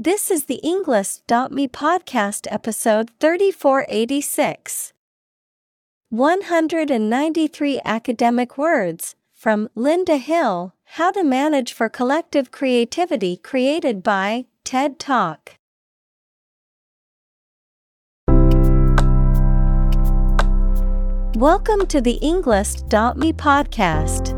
This is the Englist.me podcast episode 3486. 193 academic words from Linda Hill How to Manage for Collective Creativity created by TED Talk. Welcome to the Englist.me podcast.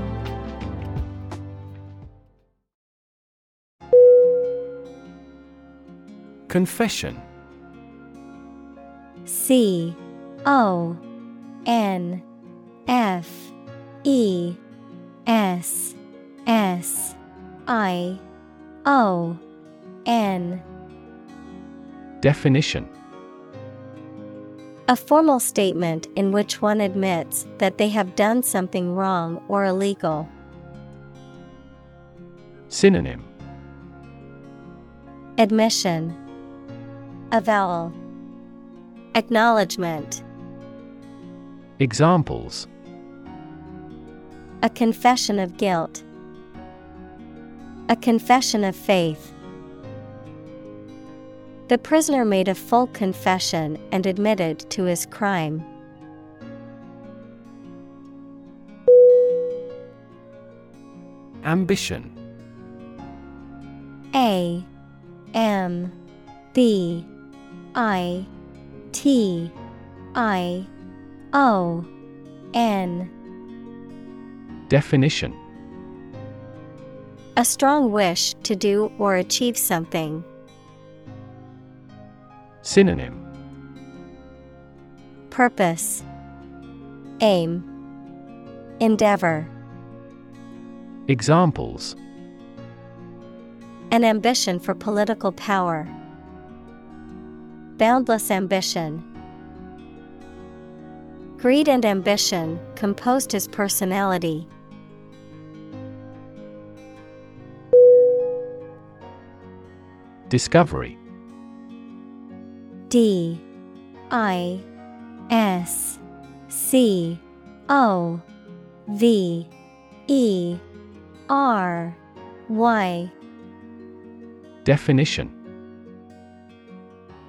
Confession. C O N F E S S I O N. Definition. A formal statement in which one admits that they have done something wrong or illegal. Synonym. Admission Avowal Acknowledgement. Examples. A confession of guilt. A confession of faith. The prisoner made a full confession and admitted to his crime. Ambition. A. M. B I T I O N. Definition. A strong wish to do or achieve something. Synonym. Purpose. Aim. Endeavor. Examples. An ambition for political power. Boundless ambition. Greed and ambition composed his personality. Discovery D I S C O V E R Y Definition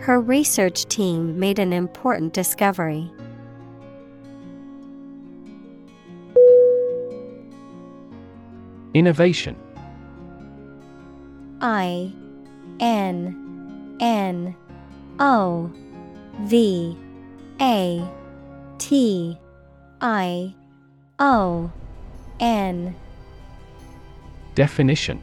Her research team made an important discovery. Innovation. I N N O V A T I O N. Definition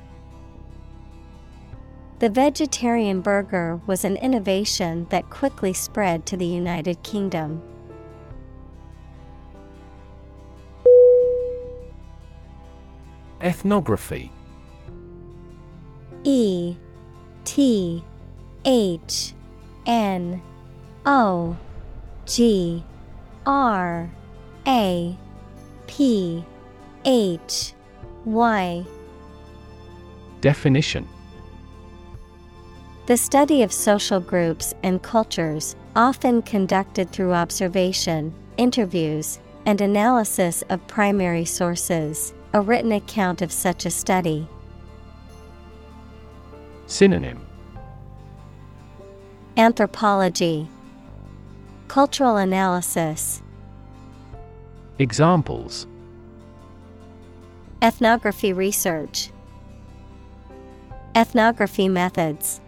The vegetarian burger was an innovation that quickly spread to the United Kingdom. Ethnography. E T H N O G R A P H Y. Definition The study of social groups and cultures, often conducted through observation, interviews, and analysis of primary sources, a written account of such a study. Synonym. Anthropology. Cultural analysis. Examples. Ethnography research. Ethnography methods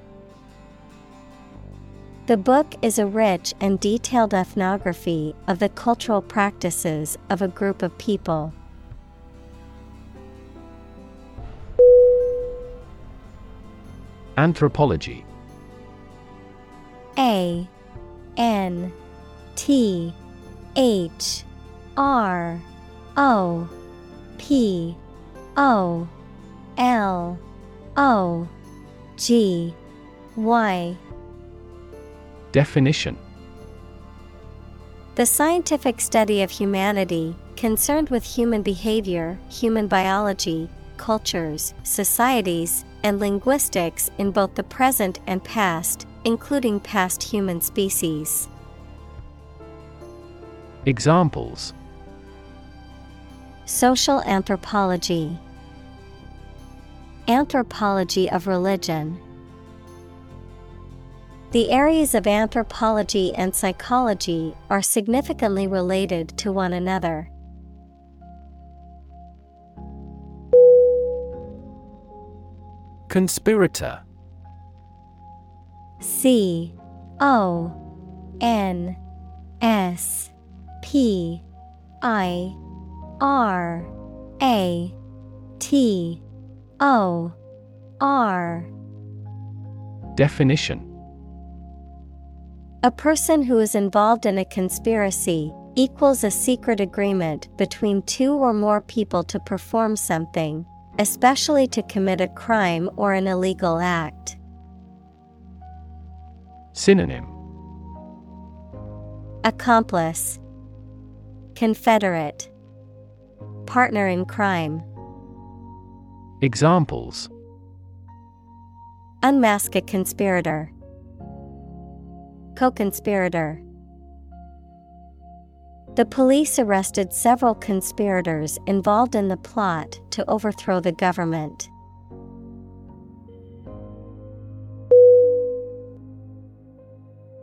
The book is a rich and detailed ethnography of the cultural practices of a group of people. Anthropology A N T H R O P O L O G Y Definition The scientific study of humanity, concerned with human behavior, human biology, cultures, societies, and linguistics in both the present and past, including past human species. Examples Social anthropology, Anthropology of religion. The areas of anthropology and psychology are significantly related to one another. Conspirator. C O N S P I R A T O R. Definition A person who is involved in a conspiracy equals a secret agreement between two or more people to perform something, especially to commit a crime or an illegal act. Synonym Accomplice Confederate Partner in crime. Examples Unmask a conspirator. Co conspirator. The police arrested several conspirators involved in the plot to overthrow the government.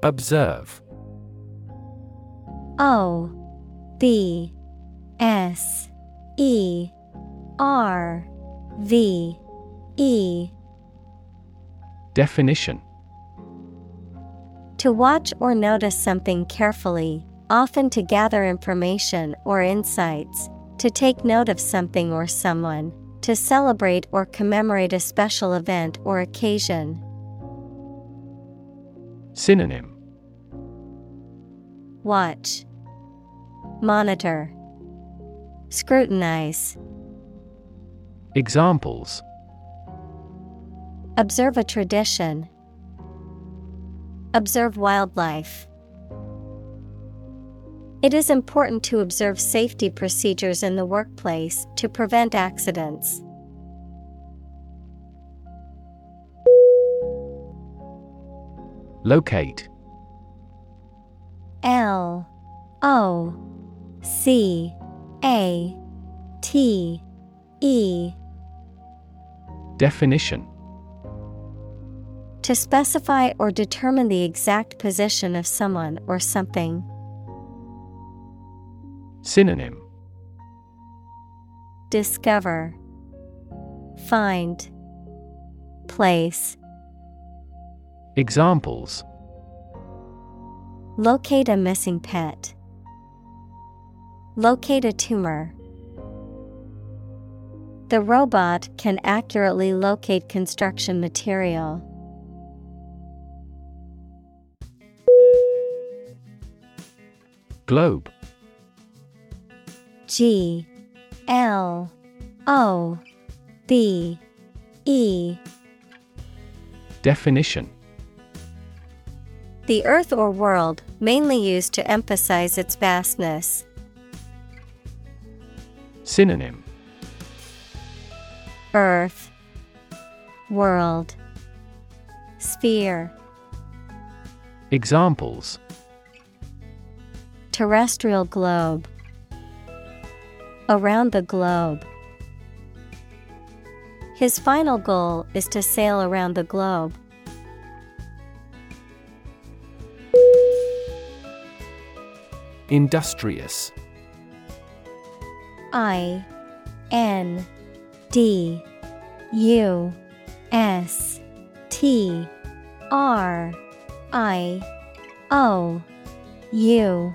Observe O B S E R V E Definition To watch or notice something carefully, often to gather information or insights, to take note of something or someone, to celebrate or commemorate a special event or occasion. Synonym Watch, Monitor, Scrutinize. Examples Observe a tradition. Observe wildlife. It is important to observe safety procedures in the workplace to prevent accidents. Locate L O C A T E Definition To specify or determine the exact position of someone or something. Synonym Discover, Find, Place. Examples Locate a missing pet. Locate a tumor. The robot can accurately locate construction material. Globe. G L O B E. Definition. The earth or world, mainly used to emphasize its vastness. Synonym. Earth World Sphere. Examples Terrestrial globe Around the globe. His final goal is to sail around the globe. Industrious I N D U S T R I O U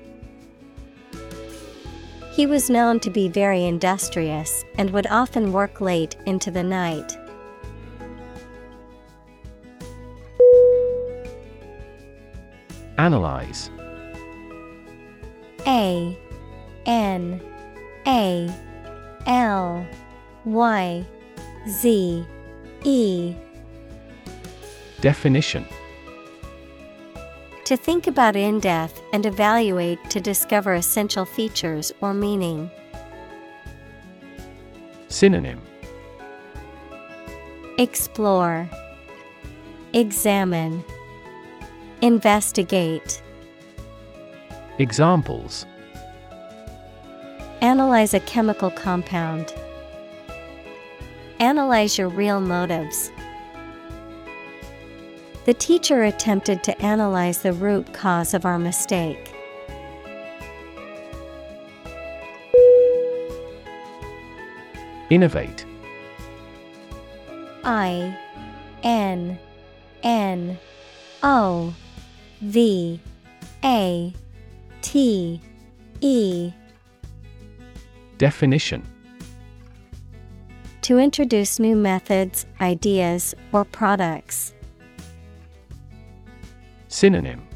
He was known to be very industrious and would often work late into the night. Analyze. A N A L Y Z E. Definition To think about in depth and evaluate to discover essential features or meaning. Synonym Explore, Examine, Investigate. Examples Analyze a chemical compound. Analyze your real motives. The teacher attempted to analyze the root cause of our mistake. Innovate I N N O V A T E Definition To introduce new methods, ideas, or products. Synonym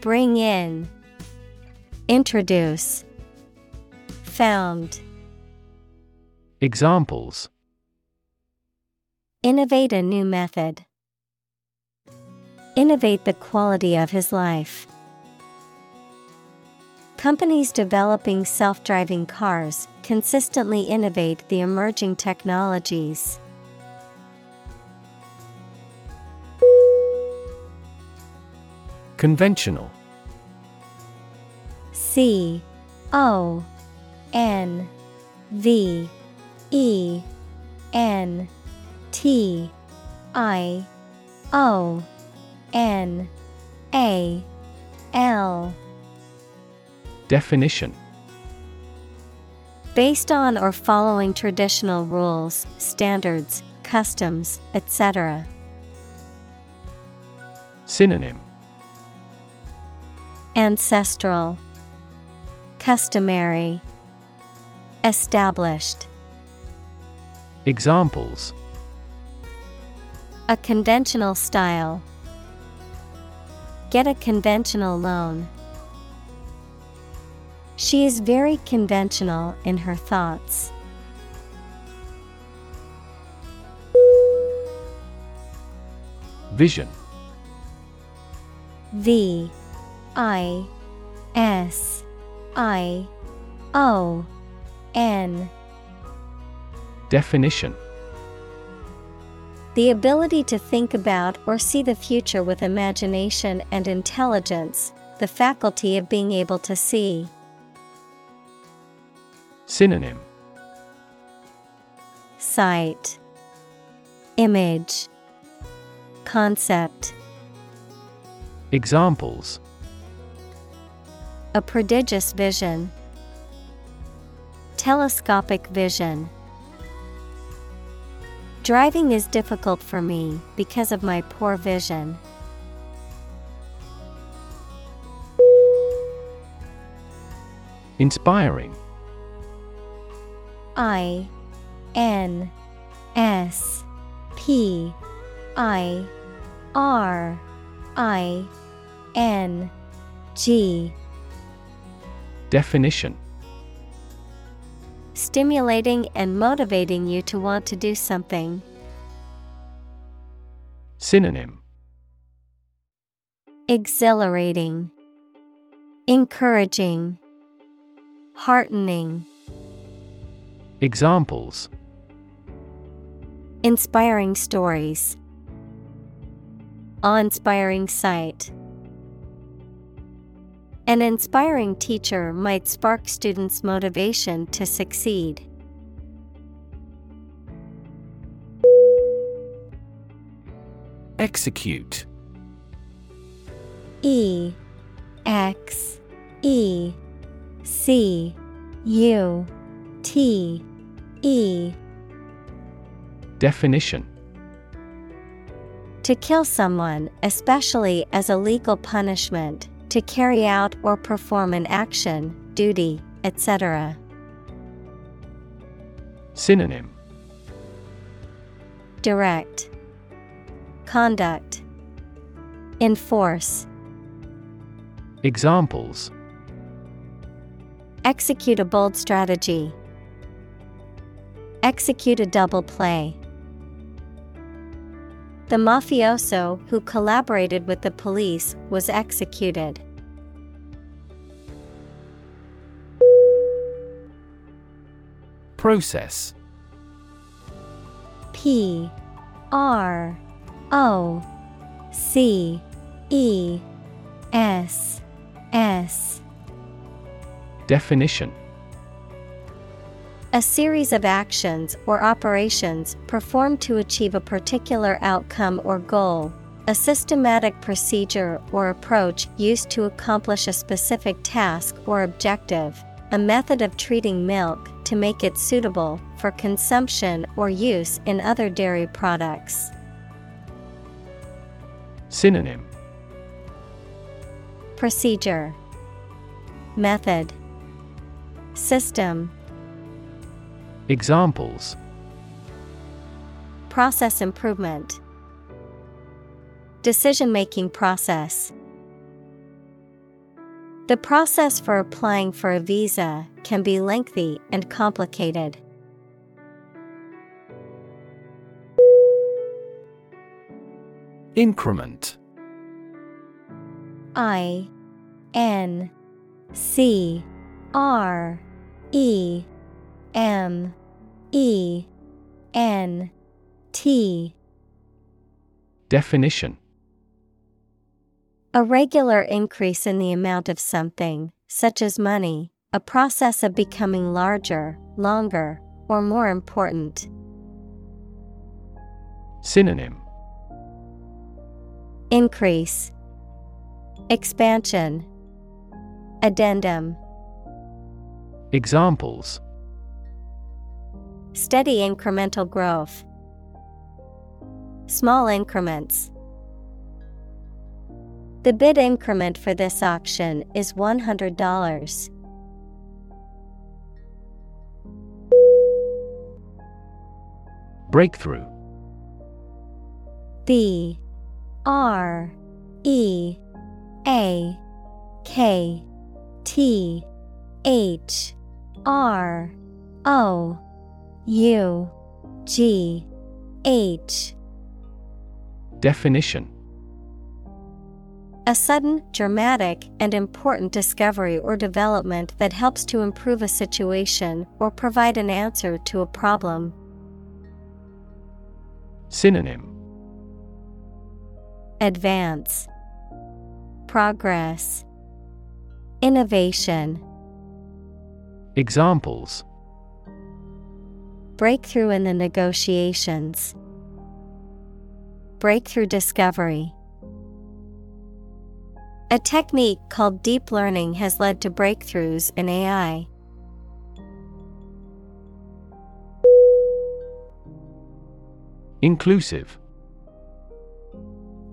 Bring in, Introduce, Found. Examples Innovate a new method. Innovate the quality of his life. Companies developing self driving cars consistently innovate the emerging technologies. Conventional. C O N V E N T I O N A L. Definition. Based on or following traditional rules, standards, customs, etc. Synonym Ancestral, Customary, Established. Examples A conventional style. Get a conventional loan. She is very conventional in her thoughts. Vision V I S I O N. Definition. The ability to think about or see the future with imagination and intelligence, the faculty of being able to see. Synonym. Sight, Image, Concept. Examples A prodigious vision. Telescopic vision. Driving is difficult for me because of my poor vision. Inspiring. I N S P I R I N G Definition Stimulating and motivating you to want to do something. Synonym Exhilarating, Encouraging, Heartening. Examples Inspiring stories. Awe inspiring sight. An inspiring teacher might spark students' motivation to succeed. Execute. E X E C U T E. Definition. To kill someone, especially as a legal punishment, to carry out or perform an action, duty, etc. Synonym Direct Conduct Enforce Examples Execute a bold strategy. Execute a double play. The mafioso who collaborated with the police was executed. Process P R O C E S S Definition A series of actions or operations performed to achieve a particular outcome or goal. A systematic procedure or approach used to accomplish a specific task or objective. A method of treating milk to make it suitable for consumption or use in other dairy products. Synonym. Procedure. Method. System. Examples. Process improvement. Decision making process The process for applying for a visa can be lengthy and complicated. Increment. I N C R E M E N T. Definition A regular increase in the amount of something, such as money, a process of becoming larger, longer, or more important. Synonym Increase Expansion Addendum Examples Steady incremental growth. Small increments. The bid increment for this auction is $100. Breakthrough. B. R. E. A. K. T. H. R. O. U. G. H. Definition A sudden, dramatic, and important discovery or development that helps to improve a situation or provide an answer to a problem. Synonym Advance Progress Innovation Examples Breakthrough in the negotiations. Breakthrough discovery. A technique called deep learning has led to breakthroughs in AI. Inclusive.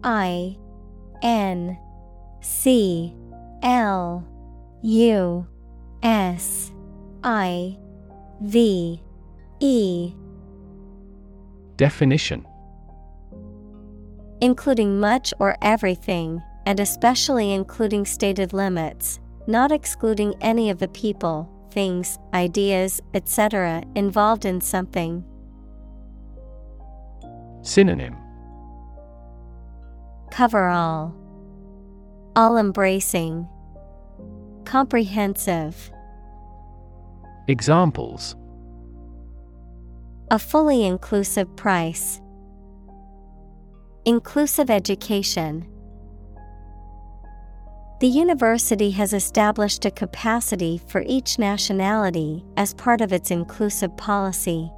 I N C L U S I V E Definition Including much or everything, and especially including stated limits, not excluding any of the people, things, ideas, etc., involved in something. Synonym Cover all, all embracing, comprehensive. Examples A fully inclusive price. Inclusive education. The university has established a capacity for each nationality as part of its inclusive policy.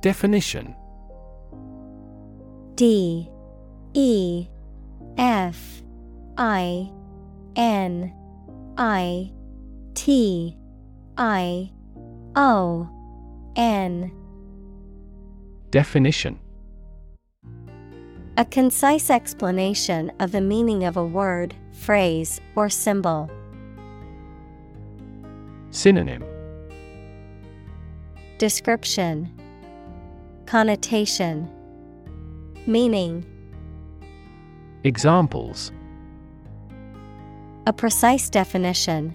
Definition D E F I N I T I O N Definition A concise explanation of the meaning of a word, phrase, or symbol. Synonym Description Connotation Meaning Examples A precise definition.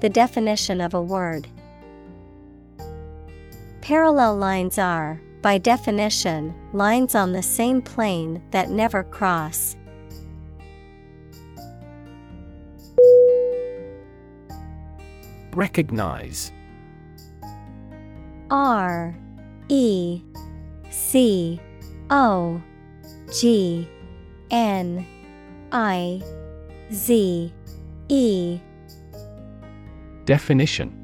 The definition of a word. Parallel lines are, by definition, lines on the same plane that never cross. Recognize. R E C O G N I Z E. Definition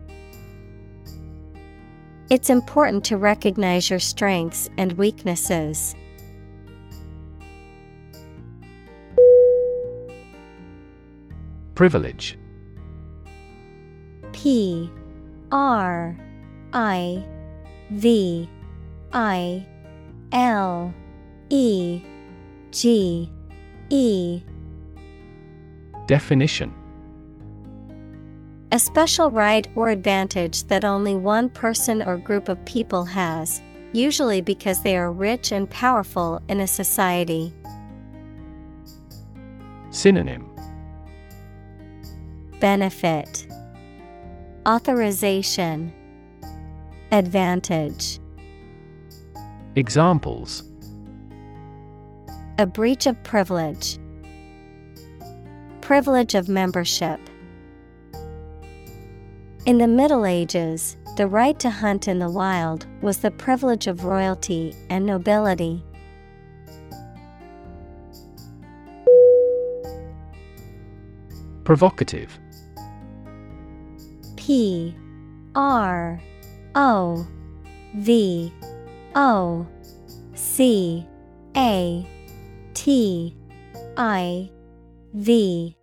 It's important to recognize your strengths and weaknesses. Privilege. P R I V I L E G E. Definition A special right or advantage that only one person or group of people has, usually because they are rich and powerful in a society. Synonym Benefit Authorization Advantage Examples A breach of privilege. Privilege of membership. In the Middle Ages, the right to hunt in the wild was the privilege of royalty and nobility. Provocative. P R O V O C A T I V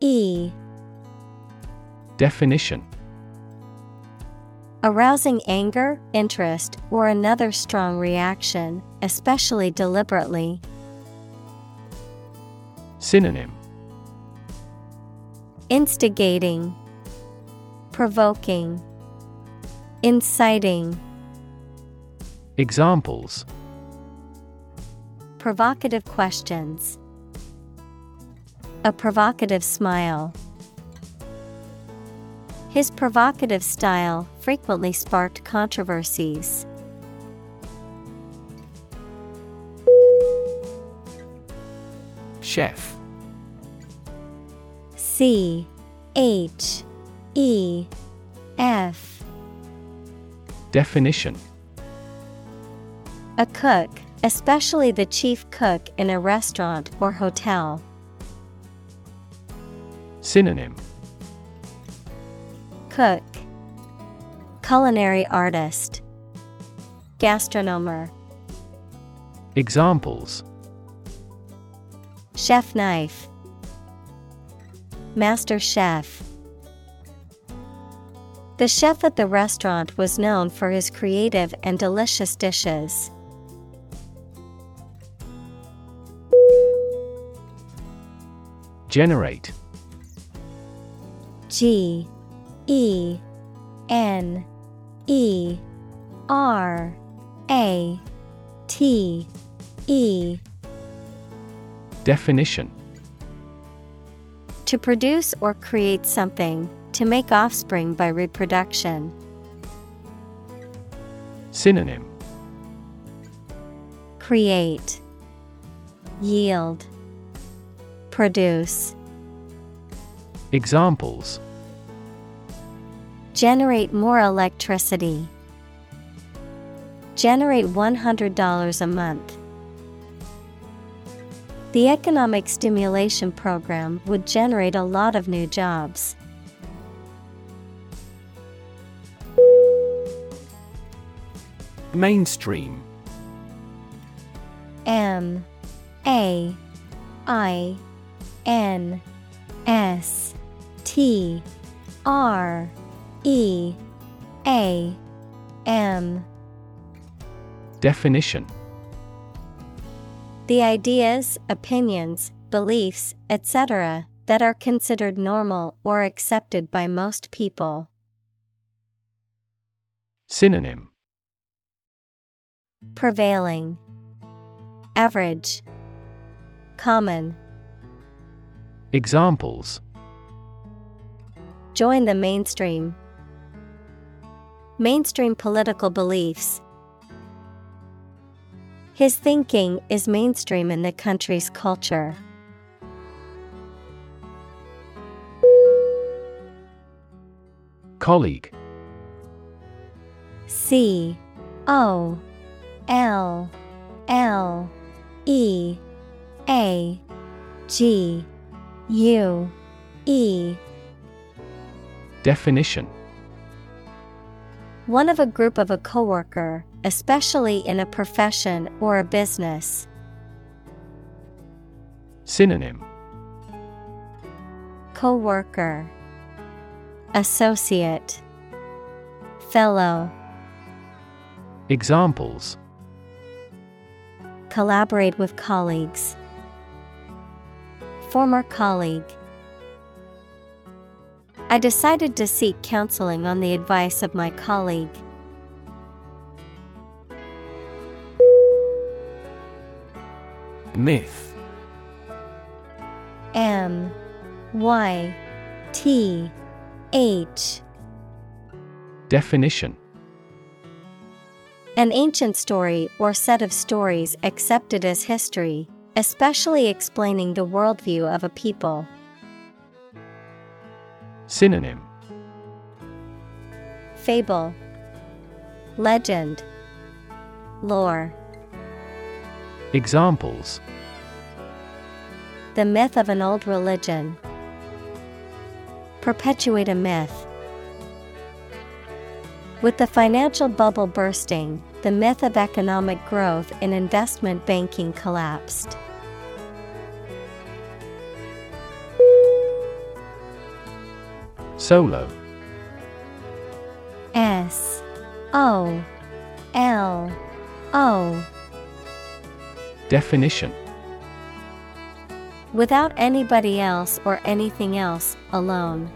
E. Definition Arousing anger, interest, or another strong reaction, especially deliberately. Synonym Instigating, Provoking, Inciting. Examples Provocative questions. A provocative smile. His provocative style frequently sparked controversies. Chef C H E F Definition A cook, especially the chief cook in a restaurant or hotel. Synonym Cook. Culinary artist. Gastronomer. Examples. Chef knife. Master chef. The chef at the restaurant was known for his creative and delicious dishes. Generate. G E N E R A T E. Definition. To produce or create something, to make offspring by reproduction. Synonym. Create. Yield. Produce. Examples Generate more electricity. Generate $100 a month. The economic stimulation program would generate a lot of new jobs. Mainstream M A I N S T R E A M Definition The ideas, opinions, beliefs, etc., that are considered normal or accepted by most people. Synonym Prevailing, Average, Common. Examples Join the mainstream. Mainstream political beliefs. His thinking is mainstream in the country's culture. Colleague. C. O. L. L. E. A. G. U. E. Definition One of a group of a coworker, especially in a profession or a business. Synonym Coworker Associate Fellow Examples Collaborate with colleagues. Former colleague. I decided to seek counseling on the advice of my colleague. Myth M Y T H Definition An ancient story or set of stories accepted as history, especially explaining the worldview of a people. Synonym Fable Legend Lore Examples The myth of an old religion. Perpetuate a myth. With the financial bubble bursting, the myth of economic growth in investment banking collapsed. Solo S O L O Definition Without anybody else or anything else, alone.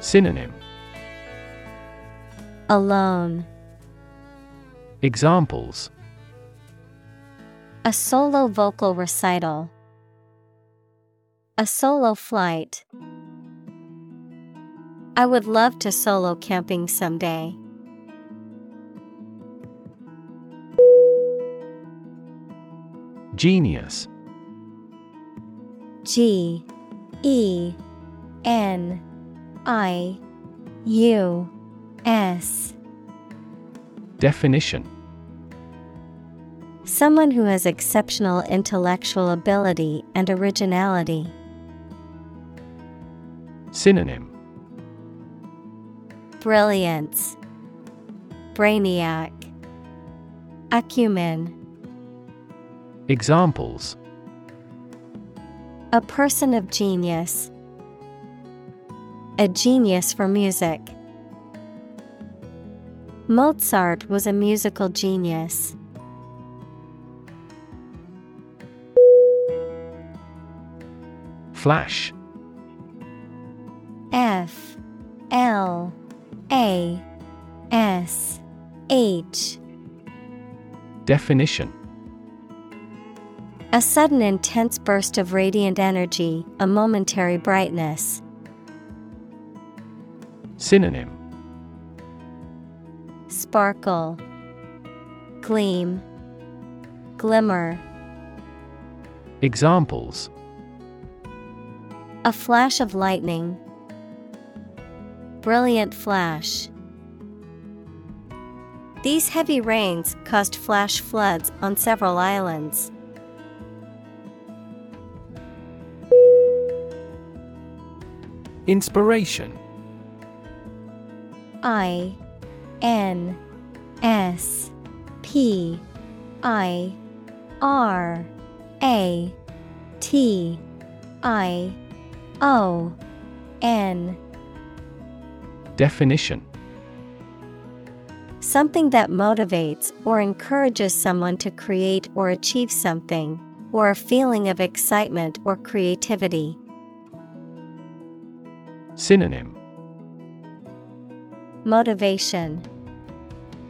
Synonym Alone. Examples A solo vocal recital. A solo flight. I would love to solo camping someday. Genius G E N I U S. Definition Someone who has exceptional intellectual ability and originality. Synonym Brilliance, Brainiac, Acumen. Examples A person of genius. A genius for music. Mozart was a musical genius. Flash F L A S H Definition A sudden intense burst of radiant energy, a momentary brightness. Synonym Sparkle, Gleam, Glimmer. Examples A flash of lightning. Brilliant flash. These heavy rains caused flash floods on several islands. Inspiration I N S P I R A T I O N Definition Something that motivates or encourages someone to create or achieve something, or a feeling of excitement or creativity. Synonym Motivation,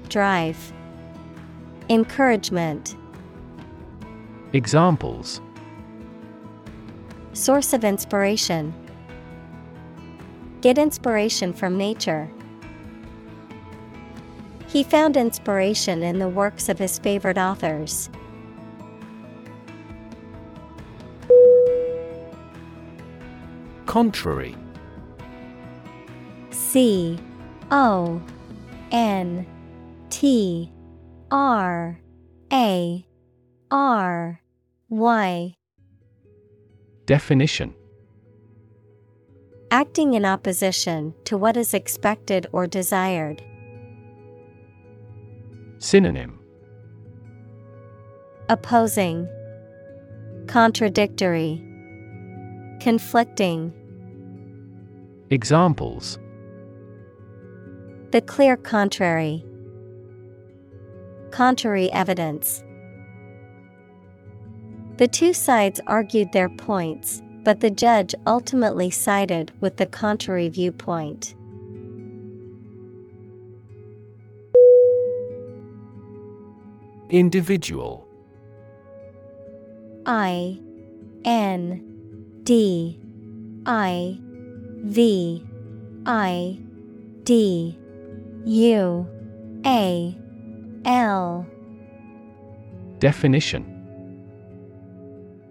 Drive, Encouragement. Examples Source of inspiration. Get inspiration from nature. He found inspiration in the works of his favorite authors. Contrary C O N T R A R Y Definition Acting in opposition to what is expected or desired. Synonym Opposing, Contradictory, Conflicting. Examples The clear contrary. Contrary evidence. The two sides argued their points, but the judge ultimately sided with the contrary viewpoint. Individual. I N D I V I D U A L. Definition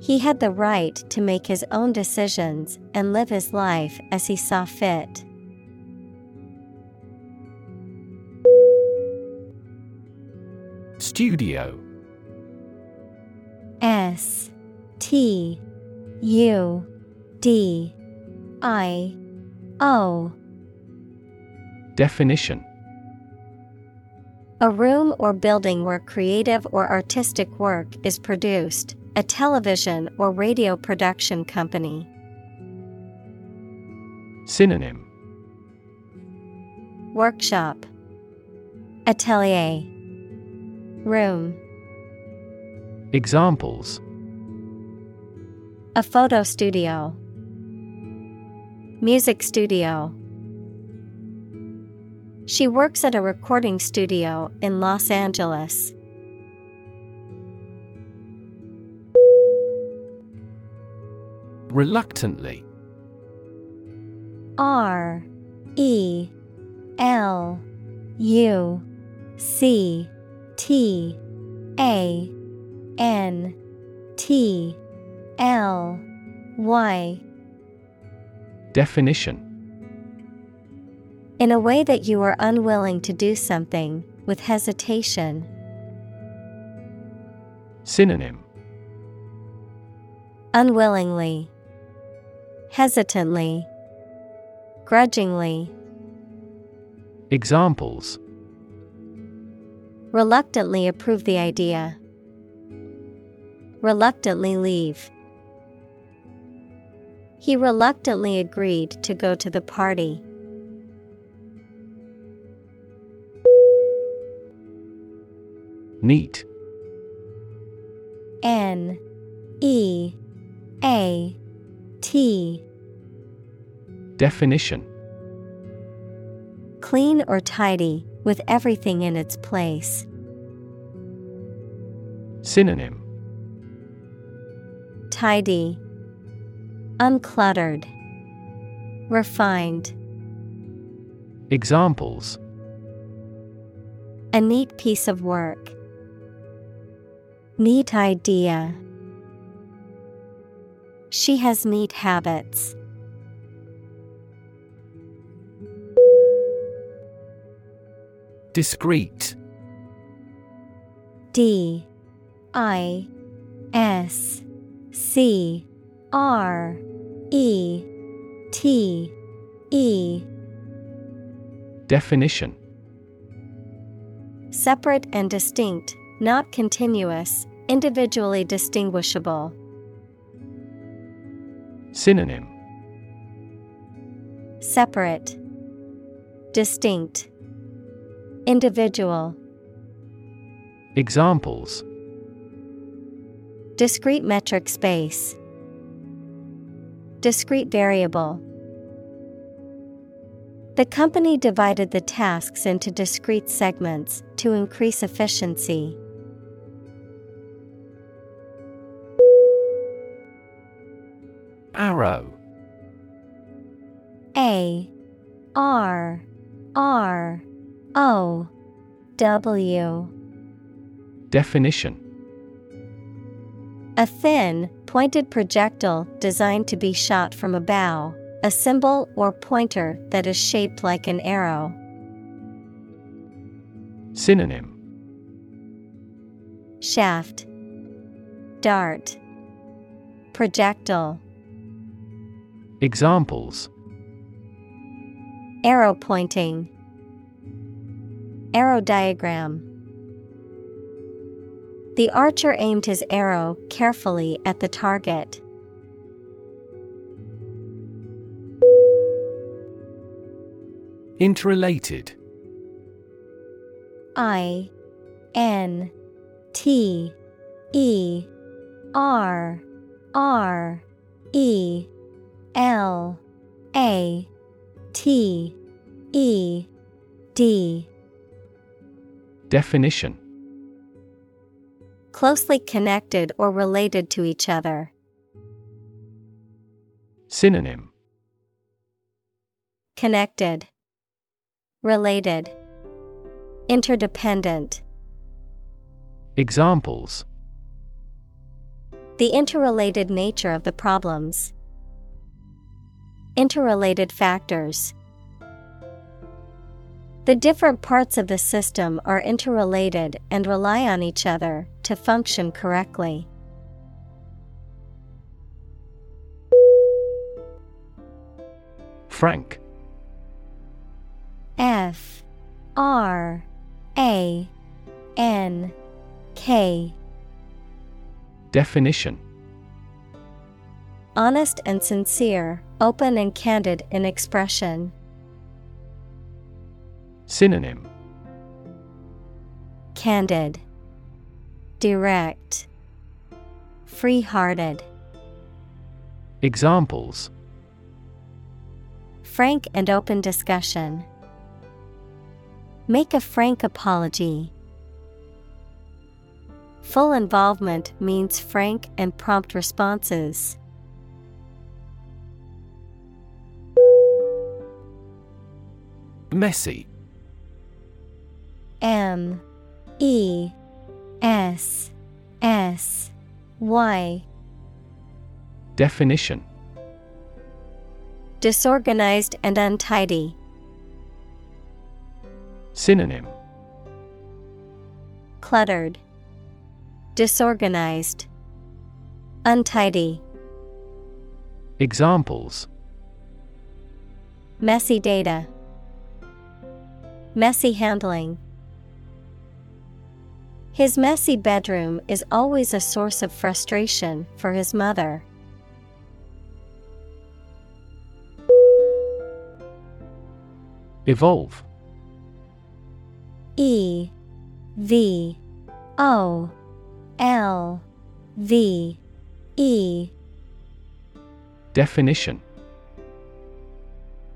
he had the right to make his own decisions and live his life as he saw fit. Studio. S T U D I O. Definition. A room or building where creative or artistic work is produced, a television or radio production company. Synonym. Workshop. Atelier. Room. Examples. A photo studio. Music studio. She works at a recording studio in Los Angeles. Reluctantly. R E L U C T A N T L Y. Definition In a way that you are unwilling to do something, with hesitation. Synonym Unwillingly, hesitantly, grudgingly. Examples Reluctantly approve the idea. Reluctantly leave. He reluctantly agreed to go to the party. Neat. N E A T. Definition Clean or tidy, with everything in its place. Synonym Tidy, Uncluttered, Refined. Examples A neat piece of work. Neat idea. She has neat habits. Discrete. D I S C R E T E Definition Separate and distinct, not continuous, individually distinguishable. Synonym Separate, Distinct, Individual. Examples Discrete metric space. Discrete variable. The company divided the tasks into discrete segments to increase efficiency. Arrow. A R R O W. Definition. A thin, pointed projectile designed to be shot from a bow, a symbol or pointer that is shaped like an arrow. Synonym. Shaft, Dart, Projectile, Examples Arrow pointing, Arrow diagram. The archer aimed his arrow carefully at the target. Interrelated I N T E R R E L A T E D Definition Closely connected or related to each other. Synonym Connected, Related, Interdependent. Examples The interrelated nature of the problems. Interrelated factors. The different parts of the system are interrelated and rely on each other to function correctly. Frank. F. R. A. N. K. Definition. Honest and sincere, open and candid in expression. Synonym Candid, Direct, Free hearted. Examples Frank and open discussion. Make a frank apology. Full involvement means frank and prompt responses. Messy. M E S S Y. Definition. Disorganized and untidy. Synonym. Cluttered, Disorganized, Untidy. Examples. Messy data, Messy handling. His messy bedroom is always a source of frustration for his mother. Evolve E V O L V E Definition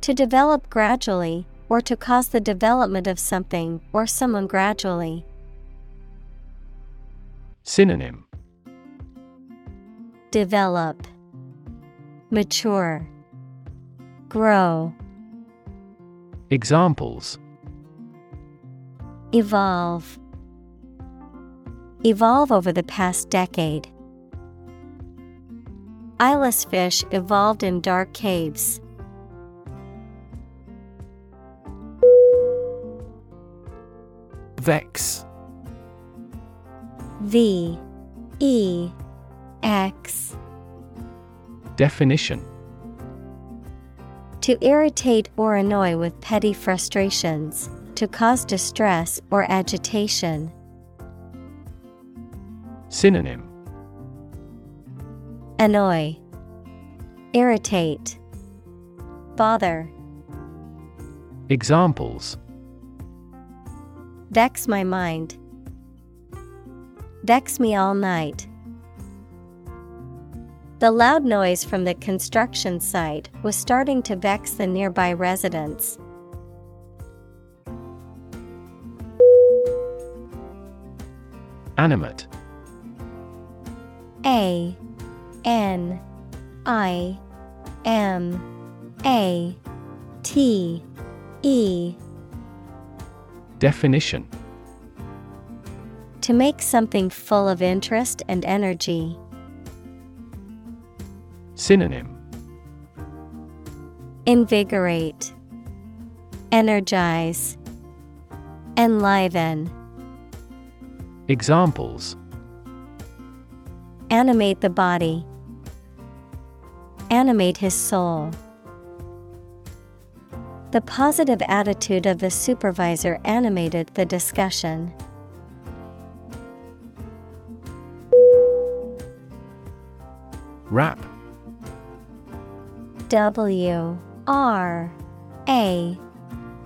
To develop gradually, or to cause the development of something or someone gradually. Synonym Develop, Mature, Grow. Examples Evolve. Evolve over the past decade. Eyeless fish evolved in dark caves. Vex. V. E. X. Definition. To irritate or annoy with petty frustrations, to cause distress or agitation. Synonym. Annoy, Irritate, Bother, Examples Vex my mind. Vex me all night. The loud noise from the construction site was starting to vex the nearby residents. Animate A N I M A T E Definition To make something full of interest and energy. Synonym Invigorate, Energize, Enliven. Examples Animate the body. Animate his soul. The positive attitude of the supervisor animated the discussion. Wrap W R A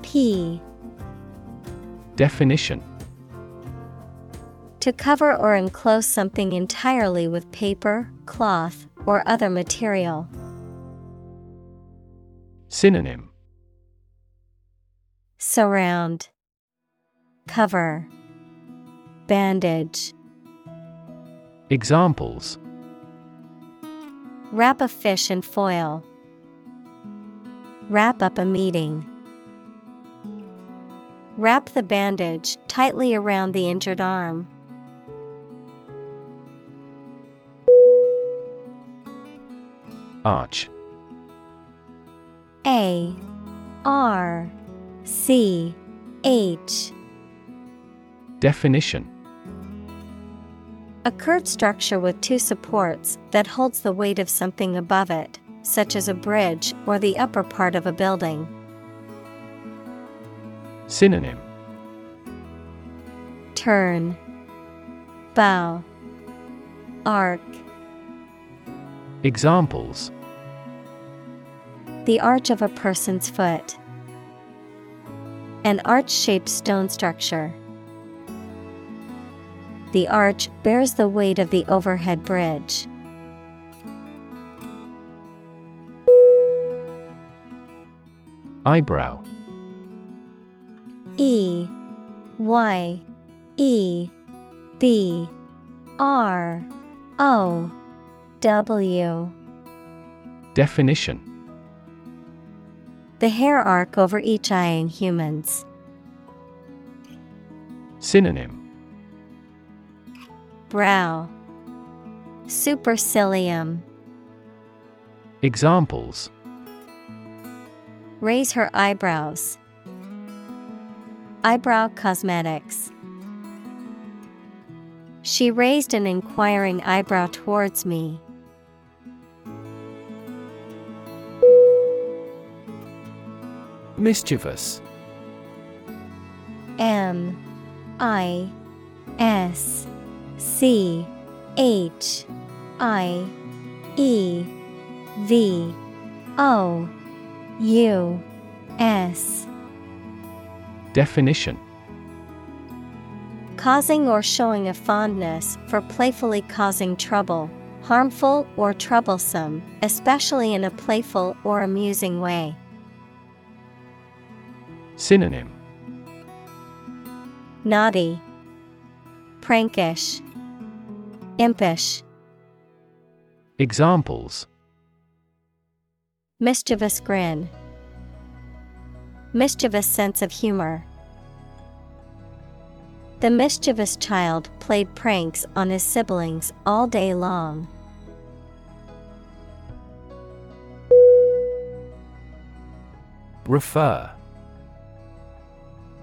P Definition To cover or enclose something entirely with paper, cloth, or other material. Synonym Surround, Cover, Bandage. Examples Wrap a fish in foil. Wrap up a meeting. Wrap the bandage tightly around the injured arm. Arch A R C H Definition A curved structure with two supports that holds the weight of something above it, such as a bridge or the upper part of a building. Synonym Turn, Bow, Arc. Examples The arch of a person's foot. An arch shaped stone structure. The arch bears the weight of the overhead bridge. Eyebrow E Y E B R O W Definition The hair arc over each eye in humans. Synonym Brow Supercilium Examples Raise her eyebrows. Eyebrow cosmetics. She raised an inquiring eyebrow towards me. Mischievous. M I S C H I E V O U S. Definition. Causing or showing a fondness for playfully causing trouble, harmful or troublesome, especially in a playful or amusing way. Synonym. Naughty, Prankish, Impish, Examples. Mischievous grin, Mischievous sense of humor. The mischievous child played pranks on his siblings all day long. Refer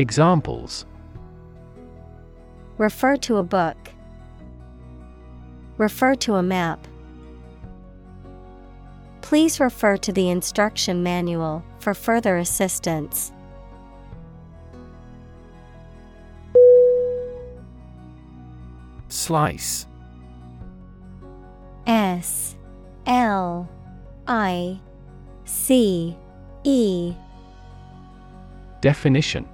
Examples. Refer to a book, Refer to a map. Please refer to the instruction manual for further assistance. Slice. S. L. I. C. E. Definition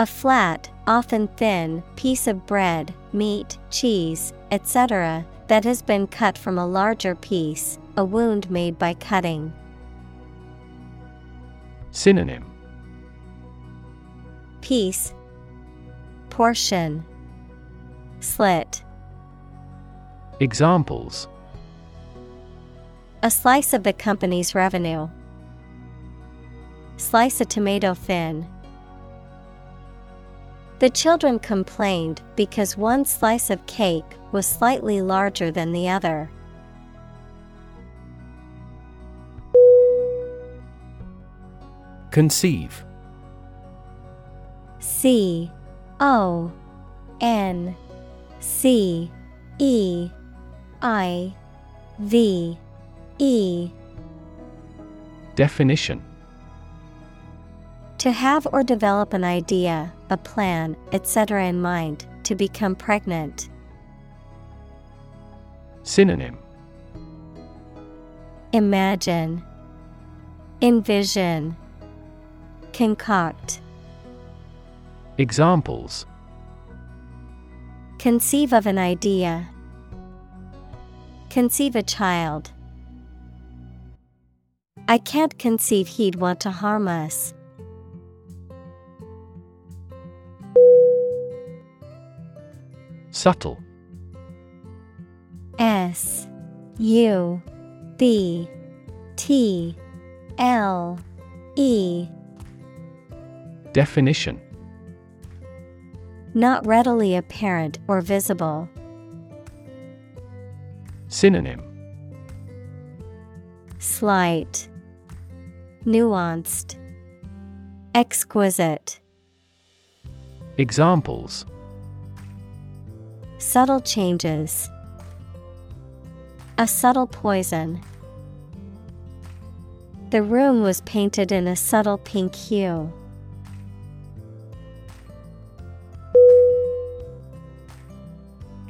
A flat, often thin, piece of bread, meat, cheese, etc., that has been cut from a larger piece, a wound made by cutting. Synonym Piece, Portion, Slit. Examples A slice of the company's revenue. Slice a tomato thin. The children complained because one slice of cake was slightly larger than the other. Conceive. C O N C E I V E. Definition. To have or develop an idea, a plan, etc. in mind, to become pregnant. Synonym Imagine, Envision, Concoct. Examples Conceive of an idea. Conceive a child. I can't conceive he'd want to harm us. Subtle. S U B T L E. Definition. Not readily apparent or visible. Synonym. Slight, Nuanced, Exquisite. Examples Subtle changes. A subtle poison. The room was painted in a subtle pink hue.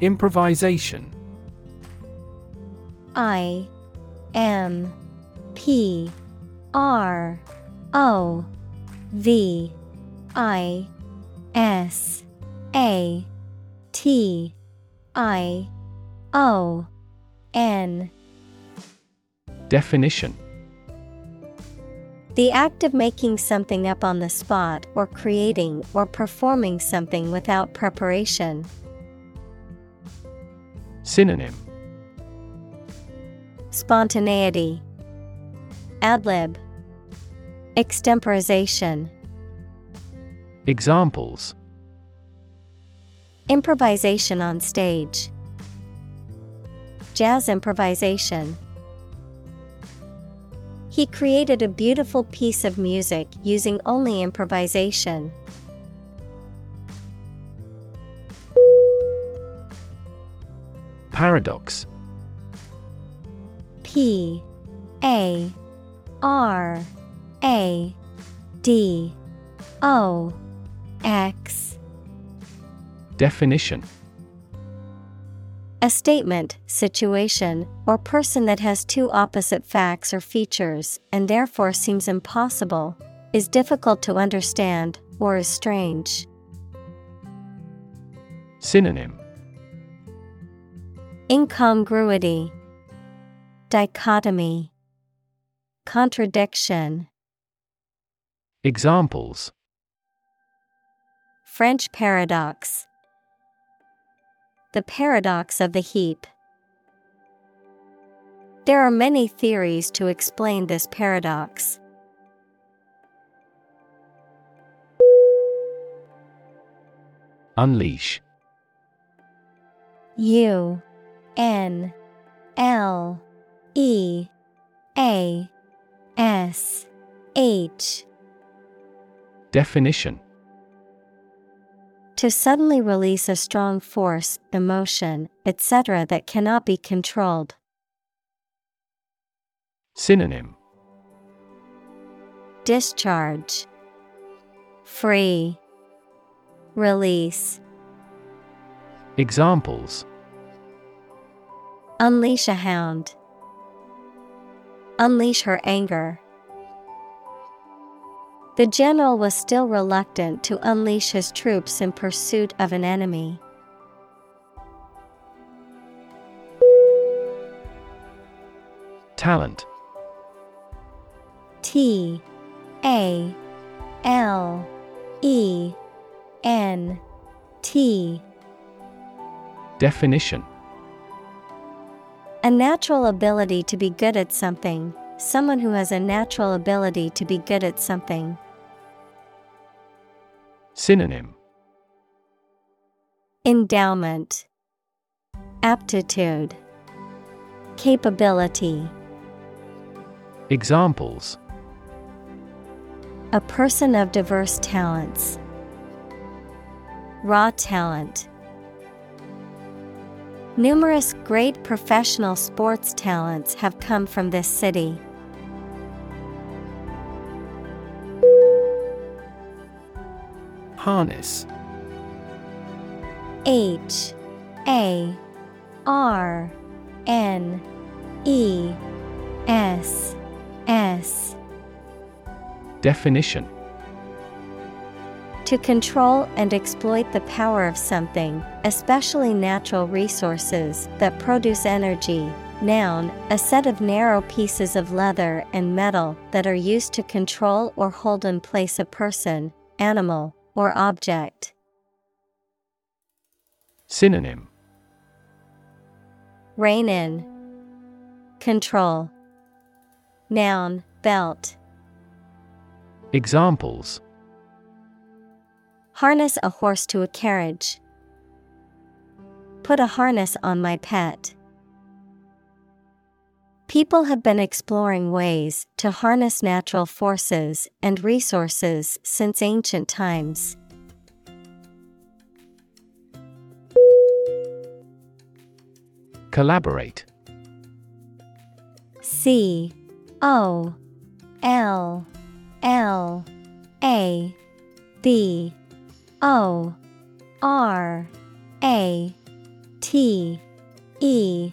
Improvisation I M P R O V I S A T I O N. Definition. The act of making something up on the spot or creating or performing something without preparation. Synonym. Spontaneity. Adlib. Extemporization. Examples Improvisation on stage. Jazz improvisation. He created a beautiful piece of music using only improvisation. Paradox. P A R A D O X Definition A statement, situation, or person that has two opposite facts or features and therefore seems impossible, is difficult to understand, or is strange. Synonym Incongruity, Dichotomy, Contradiction. Examples French paradox. The paradox of the heap. There are many theories to explain this paradox. Unleash U N L E A S H Definition To suddenly release a strong force, emotion, etc. that cannot be controlled. Synonym Discharge Free Release Examples Unleash a hound. Unleash her anger. The general was still reluctant to unleash his troops in pursuit of an enemy. Talent T A L E N T Definition A natural ability to be good at something, someone who has a natural ability to be good at something. Synonym Endowment Aptitude Capability Examples A person of diverse talents. Raw talent. Numerous great professional sports talents have come from this city. Harness H A R N E S S Definition To control and exploit the power of something, especially natural resources that produce energy. Noun, a set of narrow pieces of leather and metal that are used to control or hold in place a person, animal, or object. Synonym Rein in. Control. Noun, belt. Examples Harness a horse to a carriage. Put a harness on my pet. People have been exploring ways to harness natural forces and resources since ancient times. Collaborate C O L L A B O R A T E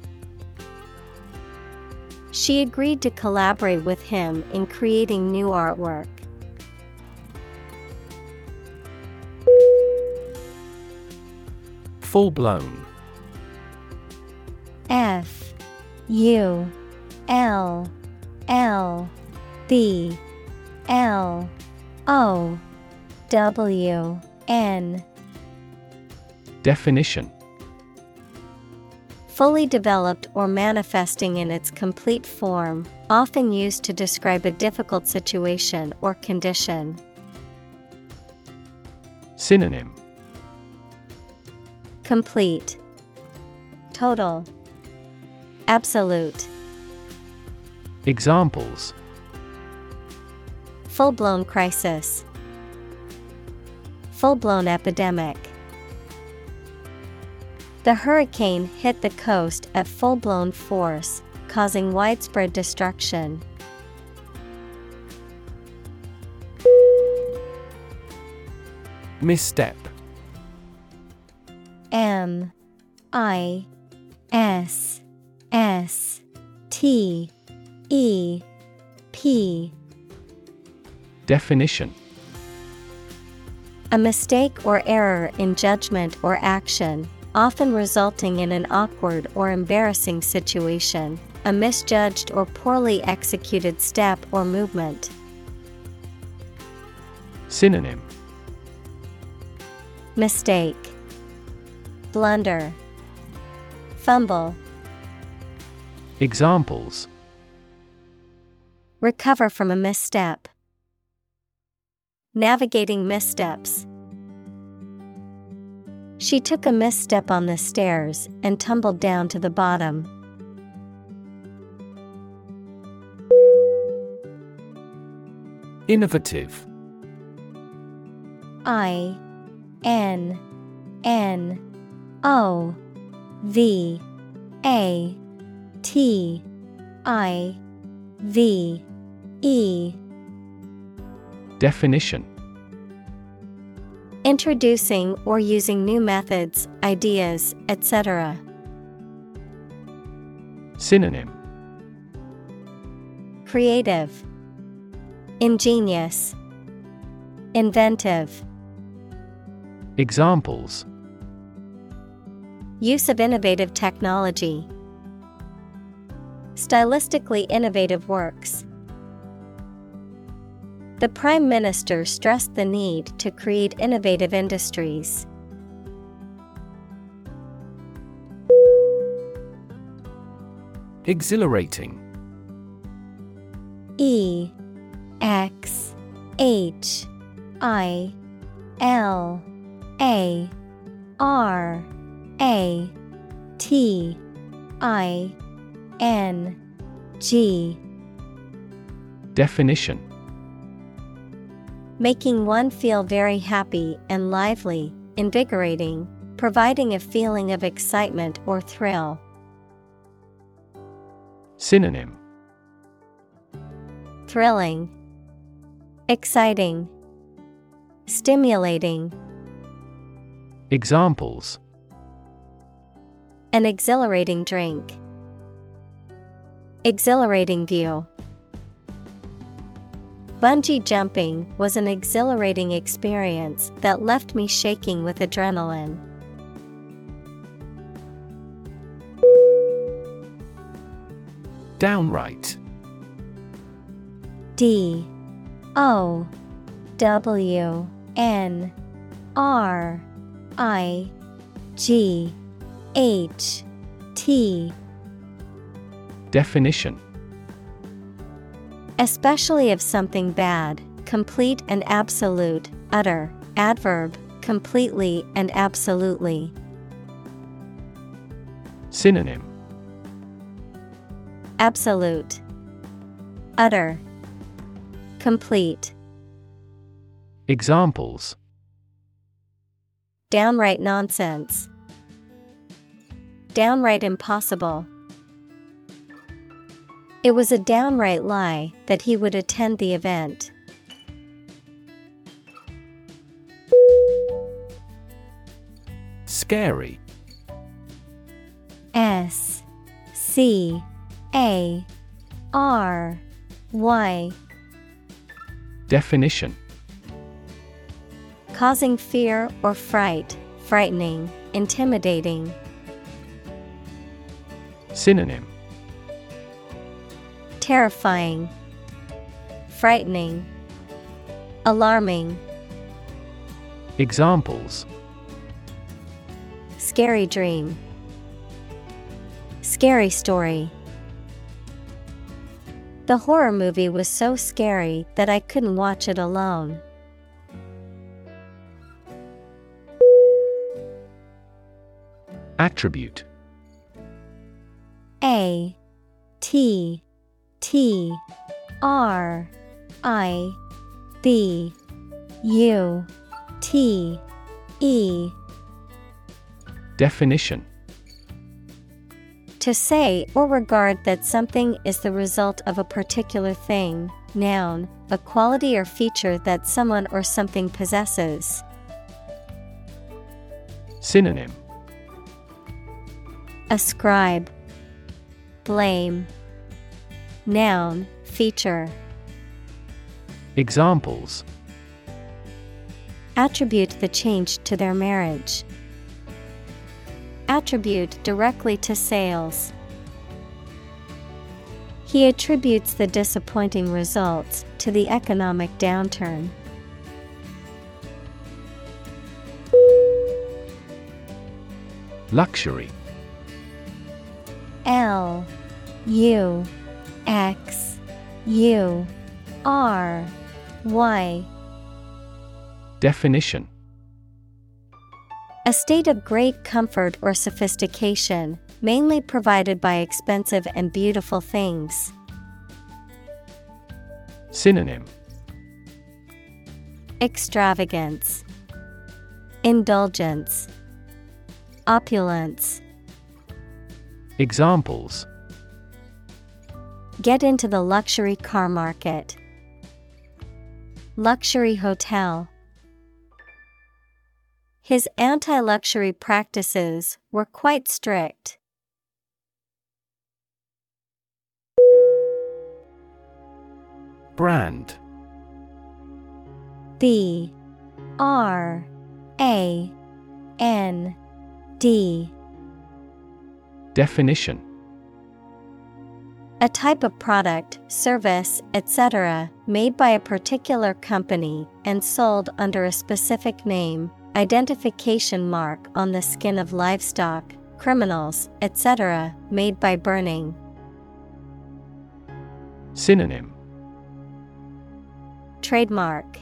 She agreed to collaborate with him in creating new artwork. Full blown F U L L B L O W N. Definition Fully developed or manifesting in its complete form, often used to describe a difficult situation or condition. Synonym. Complete, Total, Absolute, Examples. Full blown crisis, Full blown epidemic. The hurricane hit the coast at full blown force, causing widespread destruction. Misstep. M I S S T E P. Definition. A mistake or error in judgment or action, often resulting in an awkward or embarrassing situation, a misjudged or poorly executed step or movement. Synonym Mistake, Blunder, Fumble, Examples Recover from a misstep. Navigating missteps. She took a misstep on the stairs and tumbled down to the bottom. Innovative. I N N O V A T I V E. Definition Introducing or using new methods, ideas, etc. Synonym Creative, Ingenious, Inventive. Examples Use of innovative technology. Stylistically innovative works. The Prime Minister stressed the need to create innovative industries. Exhilarating. E X H I L A R A T I N G. Definition Making one feel very happy and lively, invigorating, providing a feeling of excitement or thrill. Synonym Thrilling, Exciting, Stimulating. Examples An exhilarating drink. Exhilarating view. Bungee jumping was an exhilarating experience that left me shaking with adrenaline. Downright. D. O. W. N. R. I. G. H. T. Definition Especially of something bad, complete and absolute, utter, adverb, completely and absolutely. Synonym Absolute, Utter, Complete. Examples Downright nonsense. Downright impossible. It was a downright lie that he would attend the event. Scary S C A R Y Definition Causing fear or fright, frightening, intimidating. Synonym Terrifying, frightening, alarming. Examples Scary dream. Scary story. The horror movie was so scary that I couldn't watch it alone. Attribute A T T R I B U T E. Definition. To say or regard that something is the result of a particular thing, noun, a quality or feature that someone or something possesses. Synonym. Ascribe, Blame, Noun, feature. Examples Attribute the change to their marriage. Attribute directly to sales. He attributes the disappointing results to the economic downturn. Luxury L U X U R Y. Definition. A state of great comfort or sophistication, mainly provided by expensive and beautiful things. Synonym. Extravagance, Indulgence, Opulence. Examples Get into the luxury car market. Luxury hotel. His anti luxury practices were quite strict. Brand. B. R. A. N. D. Definition A type of product, service, etc., made by a particular company and sold under a specific name, identification mark on the skin of livestock, criminals, etc., made by burning. Synonym Trademark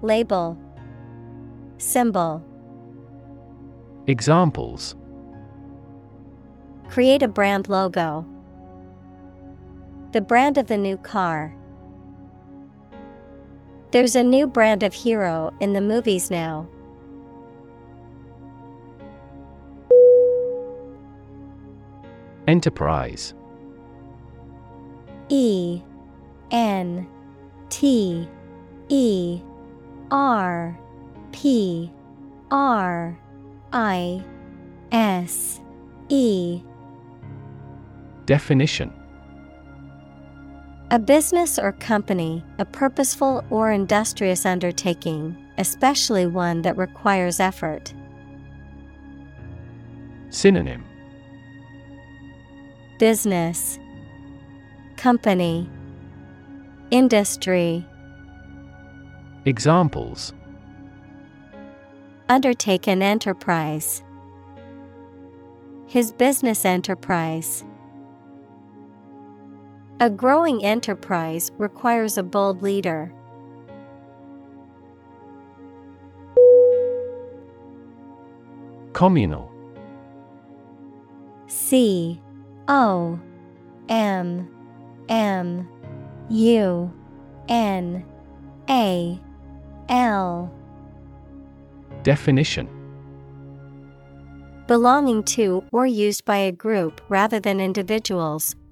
Label Symbol Examples Create a brand logo. The brand of the new car. There's a new brand of hero in the movies now. Enterprise E N T E R P R I S E Definition A business or company, a purposeful or industrious undertaking, especially one that requires effort. Synonym Business Company Industry Examples Undertake an enterprise. His business enterprise. A growing enterprise requires a bold leader. Communal. C O M M U N A L. Definition. Belonging to or used by a group rather than individuals,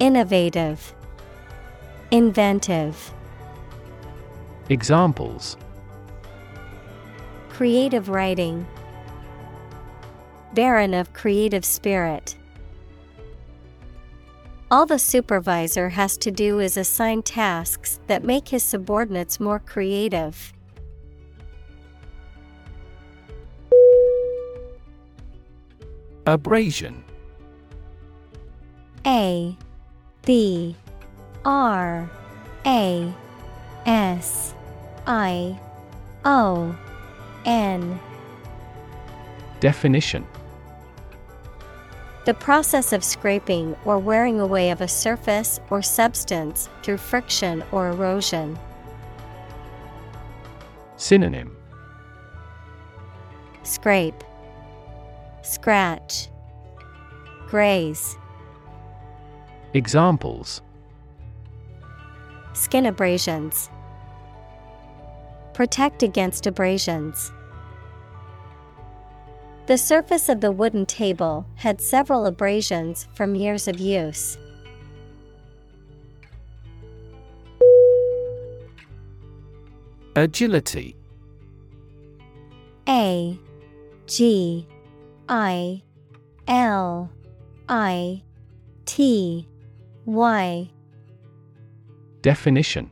Innovative, Inventive. Examples Creative writing, Barren of creative spirit. All the supervisor has to do is assign tasks that make his subordinates more creative. Abrasion A B R A S I O N. Definition. The process of scraping or wearing away of a surface or substance through friction or erosion. Synonym. Scrape, Scratch, Graze. Examples Skin abrasions. Protect against abrasions. The surface of the wooden table had several abrasions from years of use. Agility A G I L I T Y Definition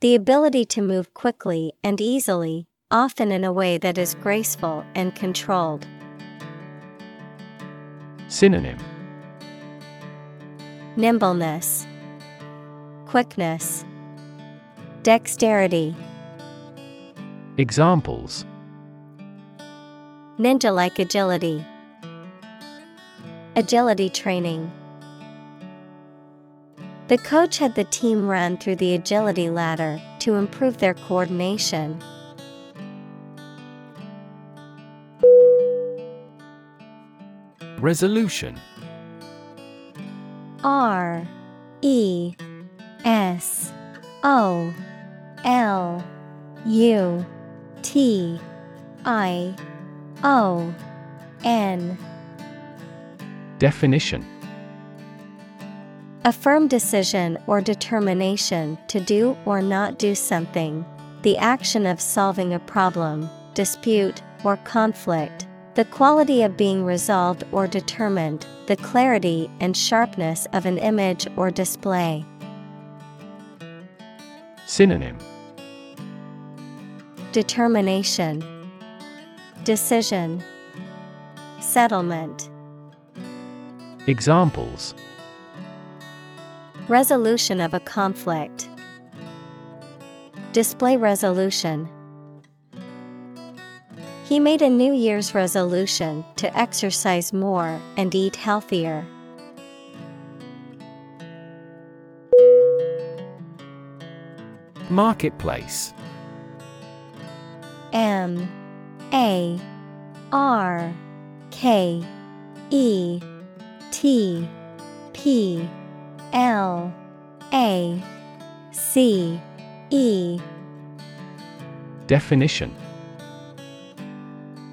The ability to move quickly and easily, often in a way that is graceful and controlled. Synonym Nimbleness, Quickness, Dexterity. Examples Ninja like agility. Agility training. The coach had the team run through the agility ladder to improve their coordination. Resolution. R E S O L U T I O N. Definition A firm decision or determination to do or not do something, the action of solving a problem, dispute, or conflict, the quality of being resolved or determined, the clarity and sharpness of an image or display. Synonym. Determination, Decision, Settlement. Examples Resolution of a conflict. Display resolution. He made a New Year's resolution to exercise more and eat healthier. Marketplace M A R K E T P L A C E. Definition.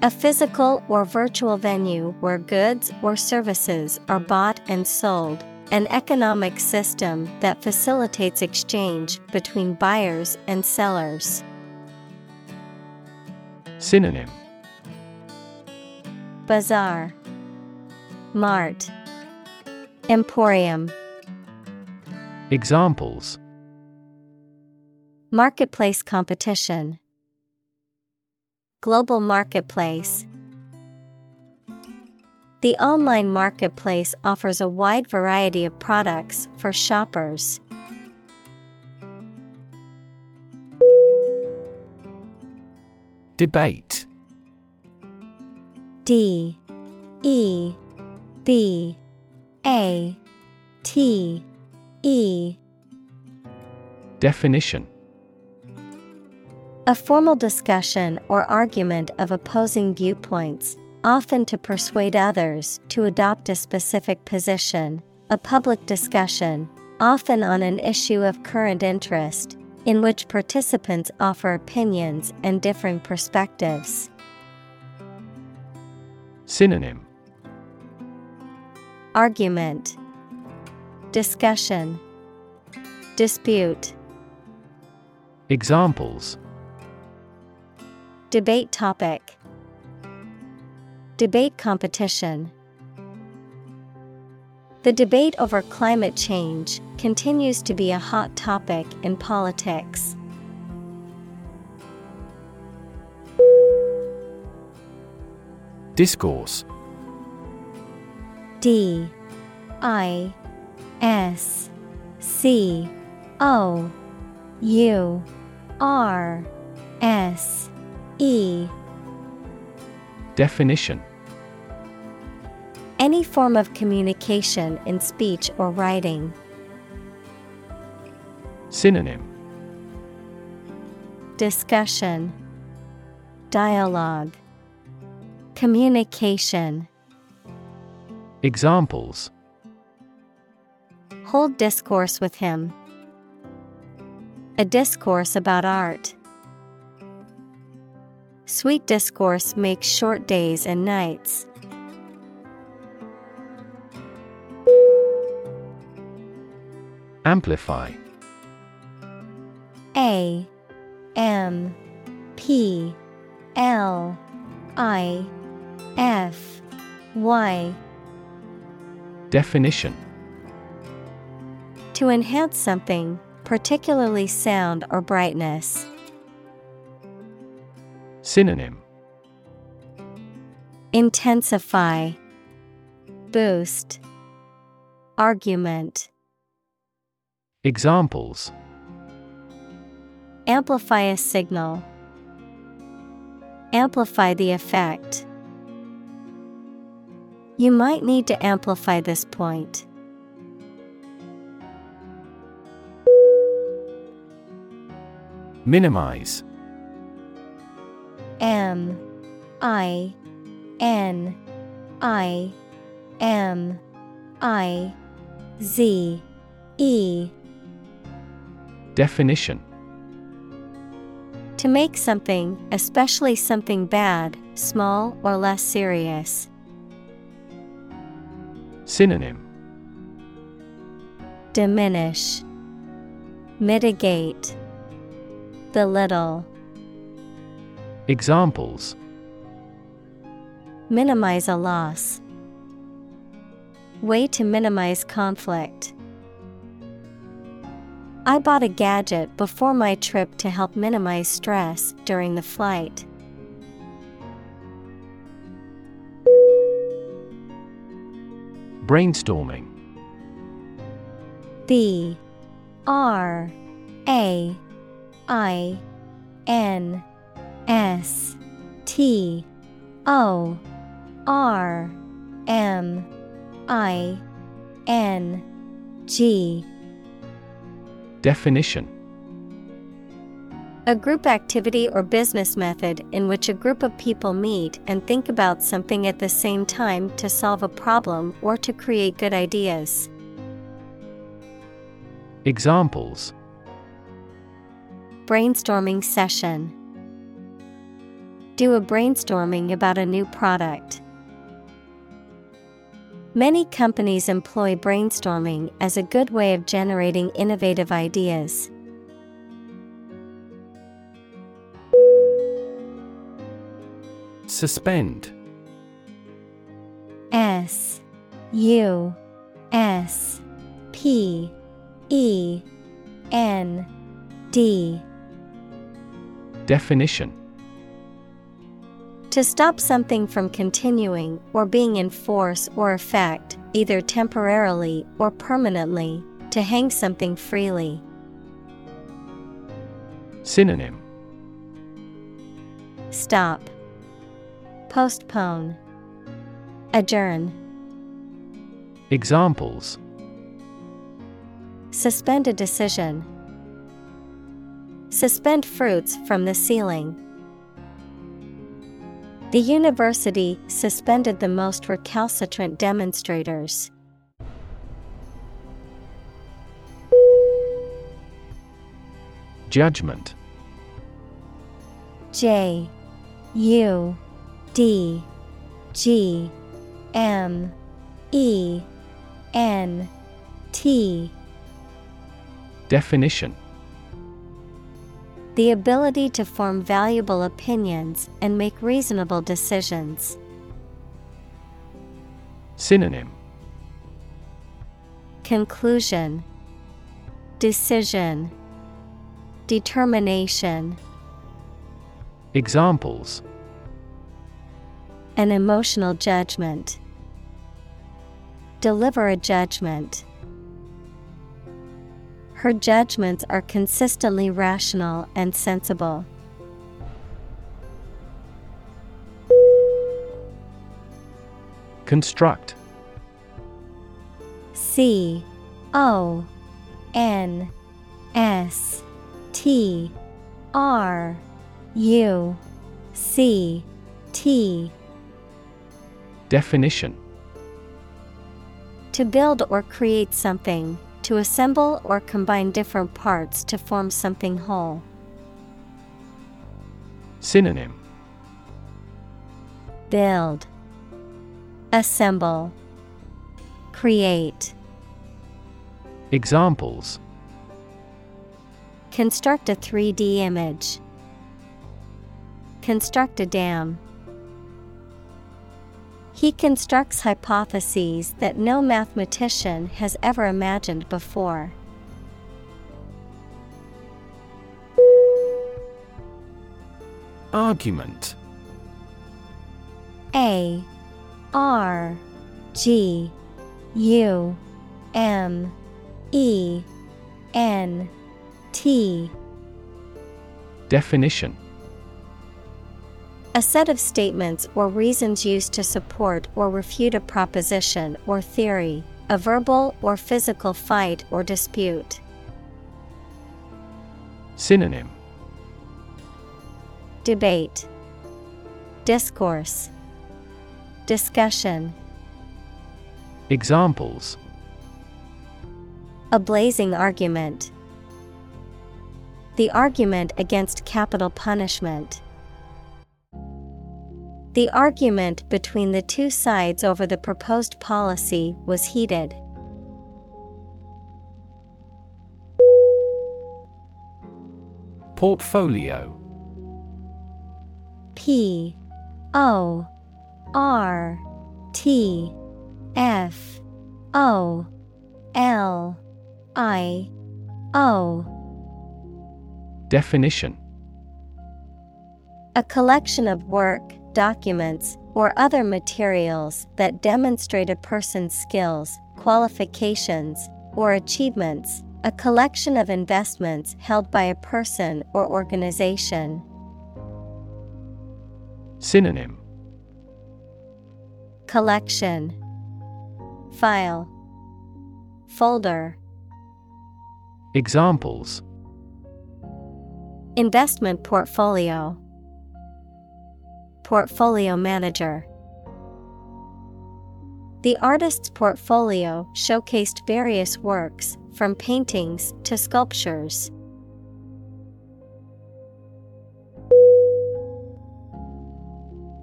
A physical or virtual venue where goods or services are bought and sold, an economic system that facilitates exchange between buyers and sellers. Synonym. Bazaar, Mart, Emporium. Examples. Marketplace competition. Global marketplace. The online marketplace offers a wide variety of products for shoppers. Debate. D. E. B. A. T E. Definition. A formal discussion or argument of opposing viewpoints, often to persuade others to adopt a specific position, a public discussion, often on an issue of current interest, in which participants offer opinions and differing perspectives. Synonym. Argument Discussion. Dispute. Examples. Debate topic. Debate competition. The debate over climate change continues to be a hot topic in politics. Discourse. D I S C O U R S E. Definition. Any form of communication in speech or writing. Synonym. Discussion. Dialogue. Communication. Examples Hold discourse with him. A discourse about art. Sweet discourse makes short days and nights. Amplify A M P L I F Y Definition To enhance something, particularly sound or brightness. Synonym Intensify, Boost, Argument. Examples Amplify a signal. Amplify the effect. You might need to amplify this point. Minimize. M I N I M I Z E. Definition. To make something, especially something bad, small or less serious. Synonym. Diminish, Mitigate, Belittle, Examples Minimize a loss. Way to minimize conflict. I bought a gadget before my trip to help minimize stress during the flight. Brainstorming B R A I N S T O R M I N G. Definition. A group activity or business method in which a group of people meet and think about something at the same time to solve a problem or to create good ideas. Brainstorming session. Do a brainstorming about a new product. Many companies employ brainstorming as a good way of generating innovative ideas. Suspend S U S P E N D Definition To stop something from continuing or being in force or effect, either temporarily or permanently, to hang something freely. Synonym Stop. Postpone. Adjourn. Examples Suspend a decision. Suspend fruits from the ceiling. The university suspended the most recalcitrant demonstrators. Judgment J U D G M E N T Definition The ability to form valuable opinions and make reasonable decisions. Synonym Conclusion Decision Determination Examples An emotional judgment. Deliver a judgment. Her judgments are consistently rational and sensible. Construct. C O N S T R U C T. Definition. To build or create something, to assemble or combine different parts to form something whole. Synonym Build, Assemble, Create. Examples Construct a 3D image. Construct a dam. He constructs hypotheses that no mathematician has ever imagined before. Argument. A R G U M E N T. Definition A set of statements or reasons used to support or refute a proposition or theory, a verbal or physical fight or dispute. Synonym Debate, Discourse, Discussion. Examples A blazing argument. The argument against capital punishment. The argument between the two sides over the proposed policy was heated. Portfolio. P. O. R. T. F. O. L. I. O. Definition. A collection of work, documents, or other materials that demonstrate a person's skills, qualifications, or achievements, a collection of investments held by a person or organization. Synonym. Collection. File. Folder. Examples. Investment portfolio Portfolio manager. The artist's portfolio showcased various works, from paintings to sculptures.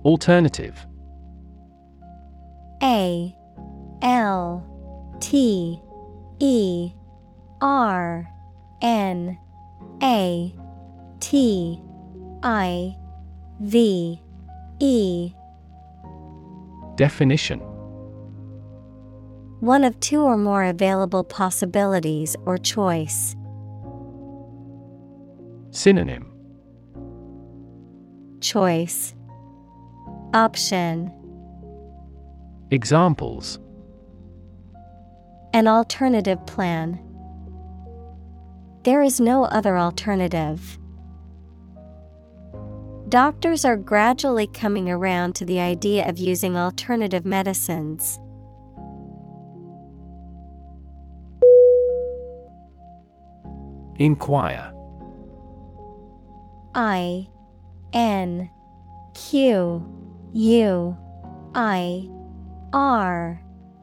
Alternative. A L T E R N A T I V E Definition One of two or more available possibilities or choice. Synonym Choice Option Examples An alternative plan. There is no other alternative. Doctors are gradually coming around to the idea of using alternative medicines. Inquire. I N Q U I R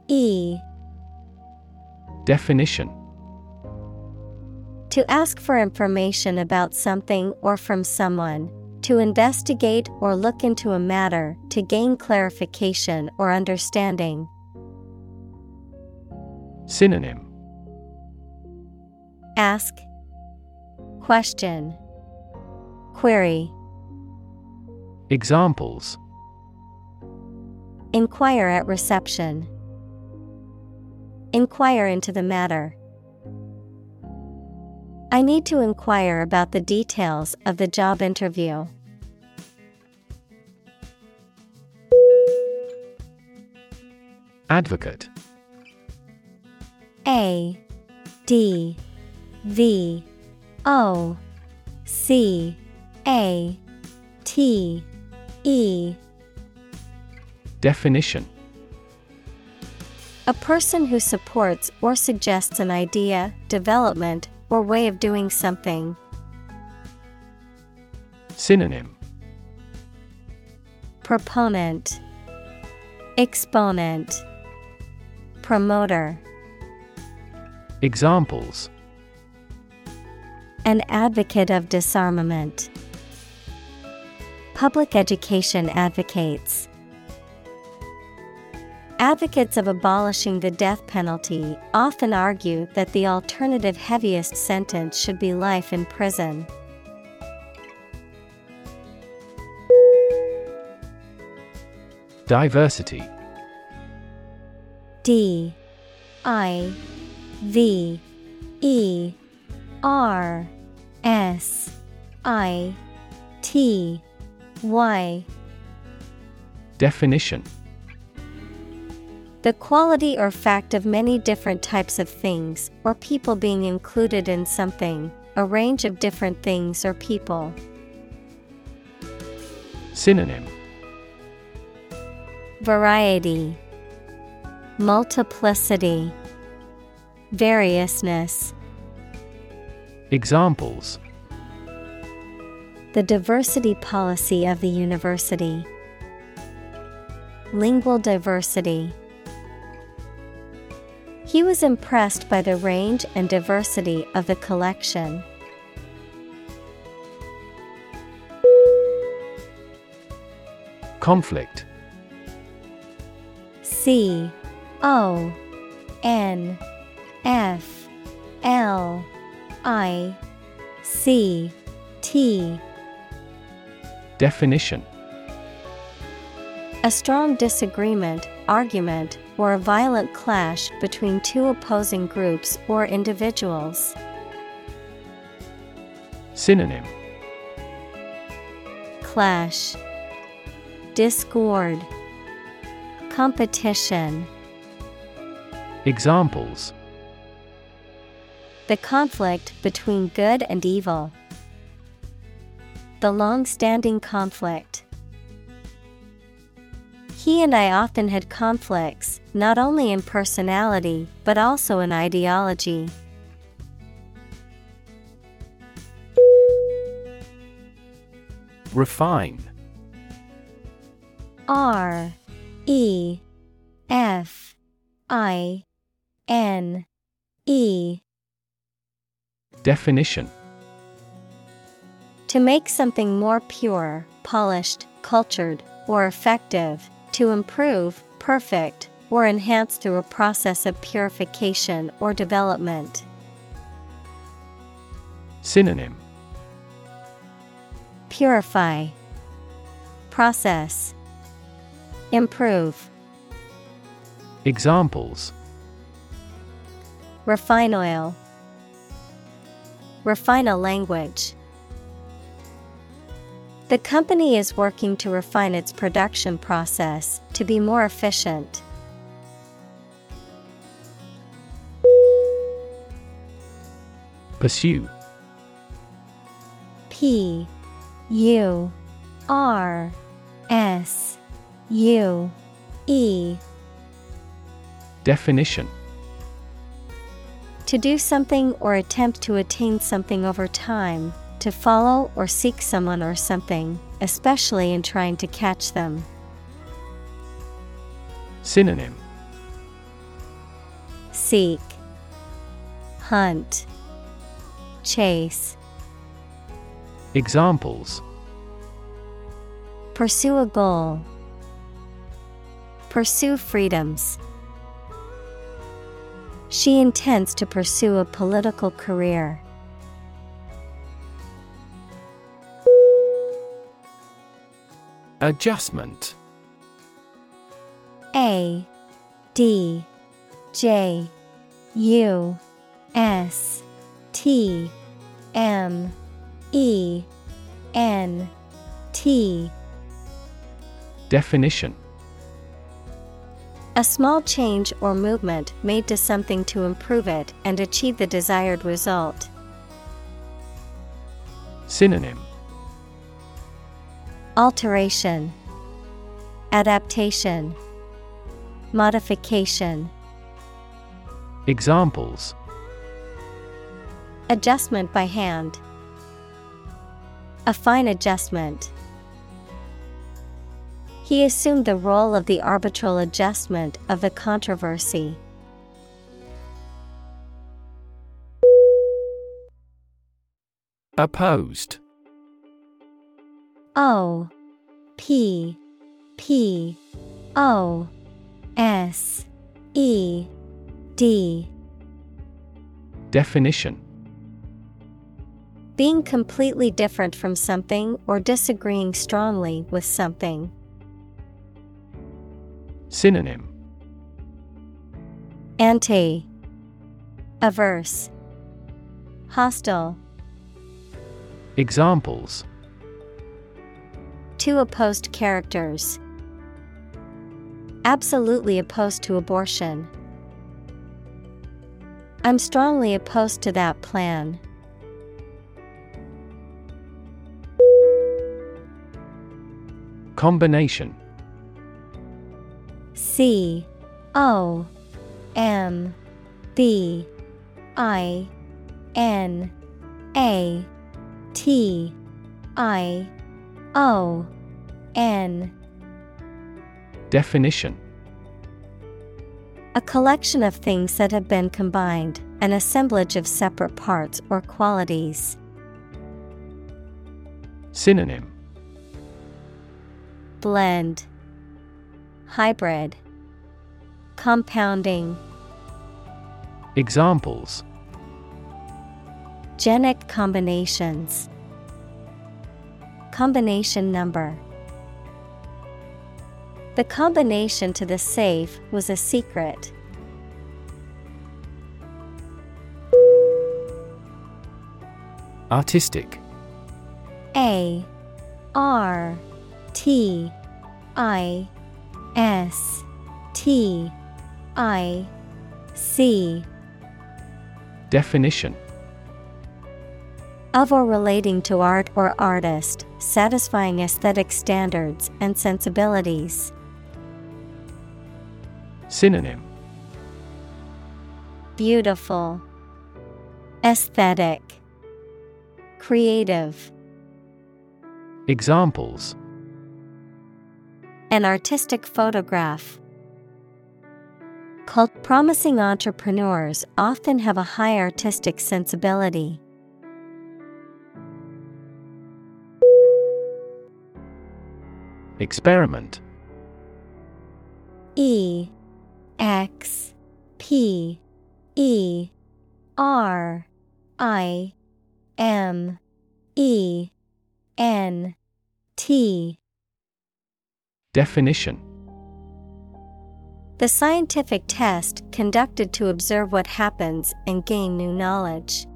E. Definition. To ask for information about something or from someone, to investigate or look into a matter to gain clarification or understanding. Synonym Ask Question Query Examples Inquire at reception. Inquire into the matter. I need to inquire about the details of the job interview. Advocate. A D V O C A T E. Definition. A person who supports or suggests an idea, development, or way of doing something. Synonym Proponent Exponent Promoter Examples An advocate of disarmament. Public education advocates. Advocates of abolishing the death penalty often argue that the alternative heaviest sentence should be life in prison. Diversity. D I V E R S I T Y. Definition The quality or fact of many different types of things or people being included in something, a range of different things or people. Synonym Variety, Multiplicity, Variousness. Examples The diversity policy of the university. Lingual diversity. He was impressed by the range and diversity of the collection. Conflict. C O N F L I C T. Definition. A strong disagreement, argument, or a violent clash between two opposing groups or individuals. Synonym Clash, Discord, Competition. Examples The conflict between good and evil. The long standing conflict. He and I often had conflicts, not only in personality, but also in ideology. Refine. R E F I N E. Definition. To make something more pure, polished, cultured, or effective, to improve, perfect, or enhance through a process of purification or development. Synonym Purify, Process, Improve. Examples Refine oil, Refine a language. The company is working to refine its production process to be more efficient. Pursue. P U R S U E. Definition. To do something or attempt to attain something over time, to follow or seek someone or something, especially in trying to catch them. Synonym. Seek, Hunt, Chase. Examples Pursue a goal. Pursue freedoms. She intends to pursue a political career. Adjustment A D J U S T M E N T. Definition. A small change or movement made to something to improve it and achieve the desired result. Synonym. Alteration, Adaptation, Modification. Examples Adjustment by hand. A fine adjustment. He assumed the role of the arbitral adjustment of the controversy. Opposed O P P O S E D Definition Being completely different from something or disagreeing strongly with something. Synonym Anti Averse Hostile Examples Two opposed characters. Absolutely opposed to abortion. I'm strongly opposed to that plan. Combination. C O M B I N A T I O N. Definition. A collection of things that have been combined, an assemblage of separate parts or qualities. Synonym Blend Hybrid Compounding. Examples. Genic combinations. Combination number. The combination to the safe was a secret. Artistic. A R T I S T I C. Definition. Of or relating to art or artist, satisfying aesthetic standards and sensibilities. Synonym. Beautiful, Aesthetic, Creative. Examples An artistic photograph. Called promising entrepreneurs often have a high artistic sensibility. Experiment E X P E R I M E N T Definition. The scientific test conducted to observe what happens and gain new knowledge.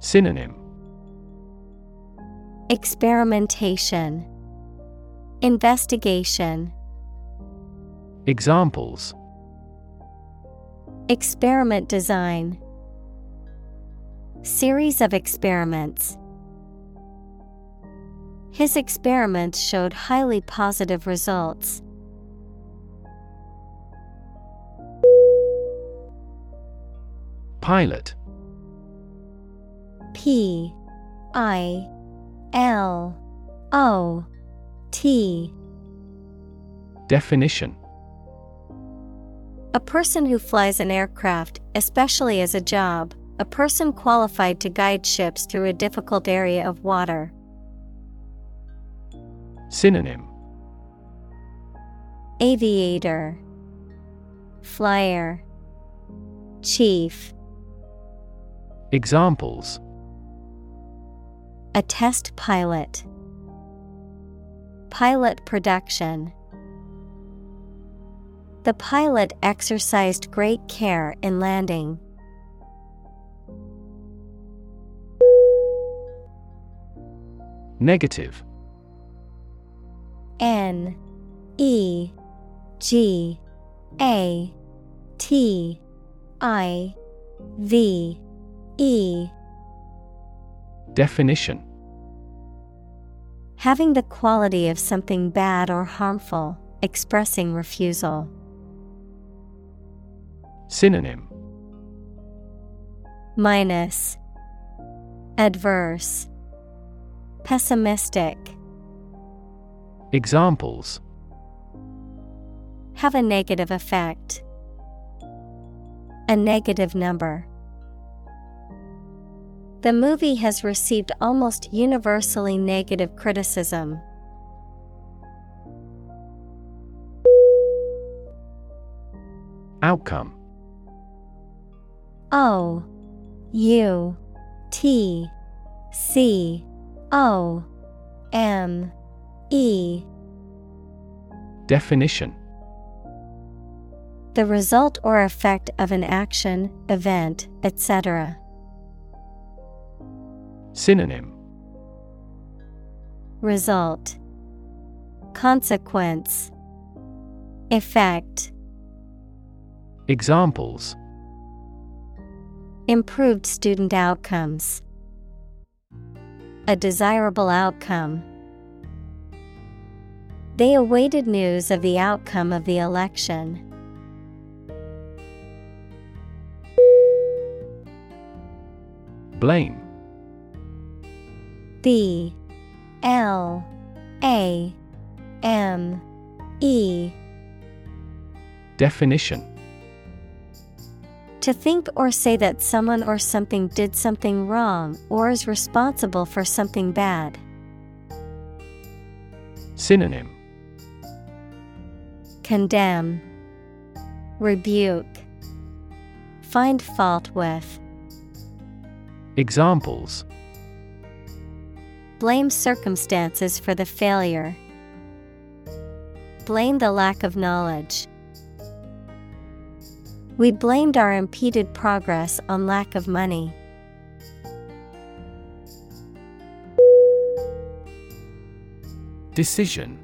Synonym. Experimentation. Investigation. Examples. Experiment design. Series of experiments. His experiments showed highly positive results. Pilot P I L O T Definition A person who flies an aircraft, especially as a job, a person qualified to guide ships through a difficult area of water. Synonym. Aviator. Flyer. Chief. Examples. A test pilot. Pilot production. The pilot exercised great care in landing. Negative N E G A T I V E. Definition. Having the quality of something bad or harmful, expressing refusal. Synonym. Minus. Adverse. Pessimistic Examples Have a negative effect. A negative number. The movie has received almost universally negative criticism. Outcome O U T C O M E. Definition. The result or effect of an action, event, etc. Synonym. Result. Consequence. Effect. Examples. Improved student outcomes. A desirable outcome. They awaited news of the outcome of the election. Blame. B. L. A. M. E. Definition. To think or say that someone or something did something wrong or is responsible for something bad. Synonym Condemn, Rebuke, Find fault with. Examples Blame circumstances for the failure. Blame the lack of knowledge. We blamed our impeded progress on lack of money. Decision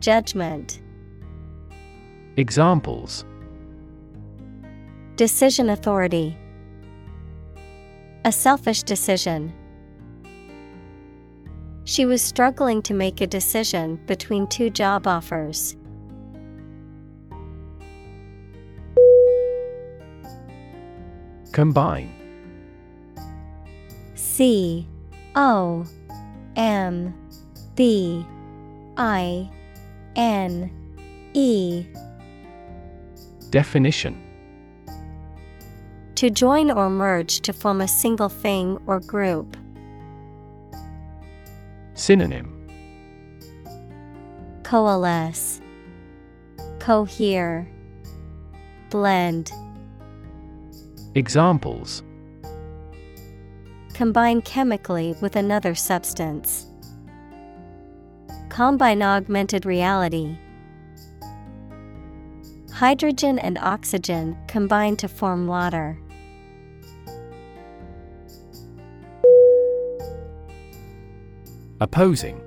Judgment Examples Decision authority A selfish decision. She was struggling to make a decision between two job offers. Combine. C O M B I N E Definition To join or merge to form a single thing or group. Synonym Coalesce, Cohere, Blend. Examples Combine chemically with another substance. Combine augmented reality. Hydrogen and oxygen combine to form water. Opposing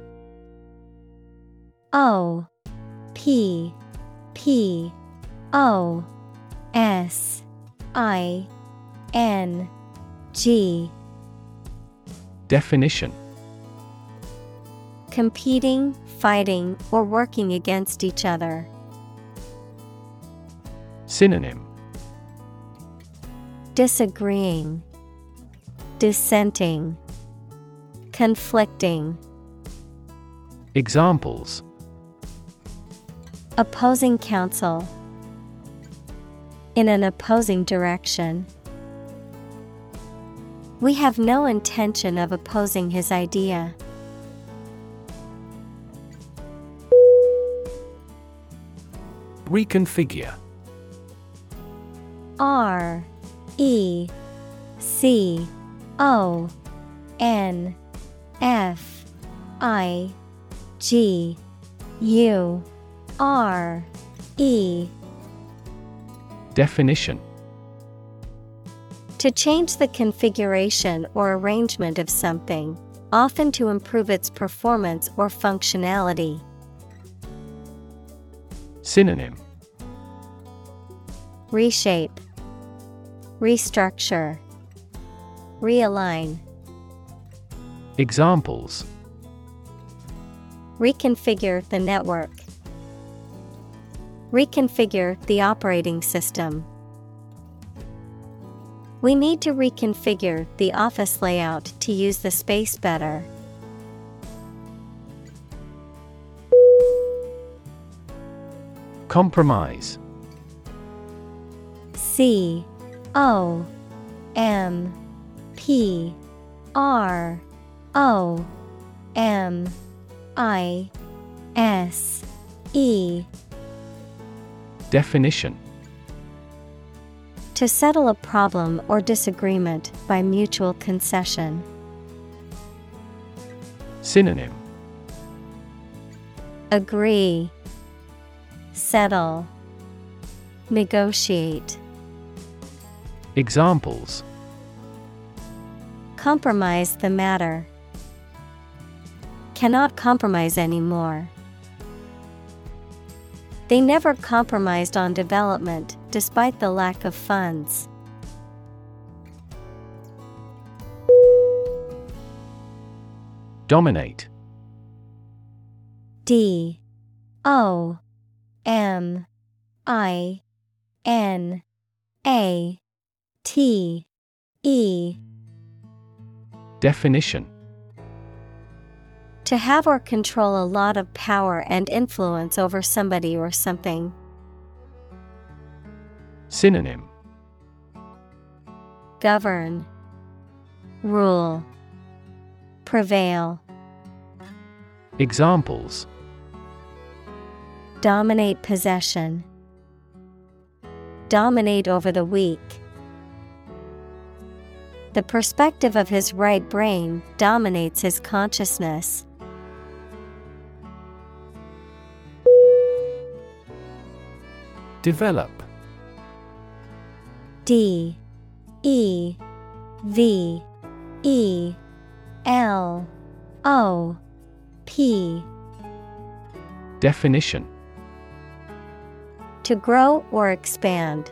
O P P O S I N G Definition Competing, fighting, or working against each other. Synonym Disagreeing, Dissenting, Conflicting. Examples Opposing counsel. In an opposing direction. We have no intention of opposing his idea. Reconfigure. R E C O N F I G U R E. Definition. To change the configuration or arrangement of something, often to improve its performance or functionality. Synonym Reshape, Restructure, Realign. Examples Reconfigure the network. Reconfigure the operating system. We need to reconfigure the office layout to use the space better. Compromise C O M P R O M I S E. Definition. To settle a problem or disagreement by mutual concession. Synonym. Agree, Settle, Negotiate. Examples. Compromise the matter. Cannot compromise anymore. They never compromised on development despite the lack of funds. Dominate. D. O. M. I. N. A T E Definition To have or control a lot of power and influence over somebody or something. Synonym Govern, Rule, Prevail. Examples Dominate possession. Dominate over the weak. The perspective of his right brain dominates his consciousness. Develop. D E V E L O P. Definition. To grow or expand,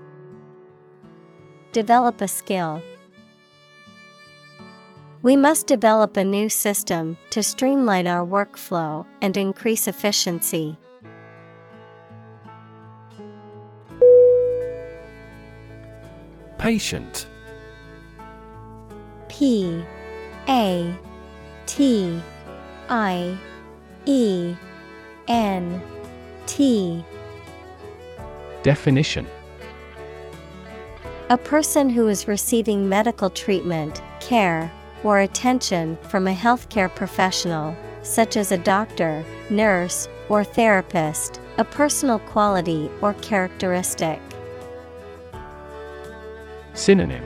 Develop a skill. We must develop a new system to streamline our workflow and increase efficiency. Patient P A T I E N T Definition A person who is receiving medical treatment, care, or attention from a healthcare professional, such as a doctor, nurse, or therapist, a personal quality or characteristic. Synonym.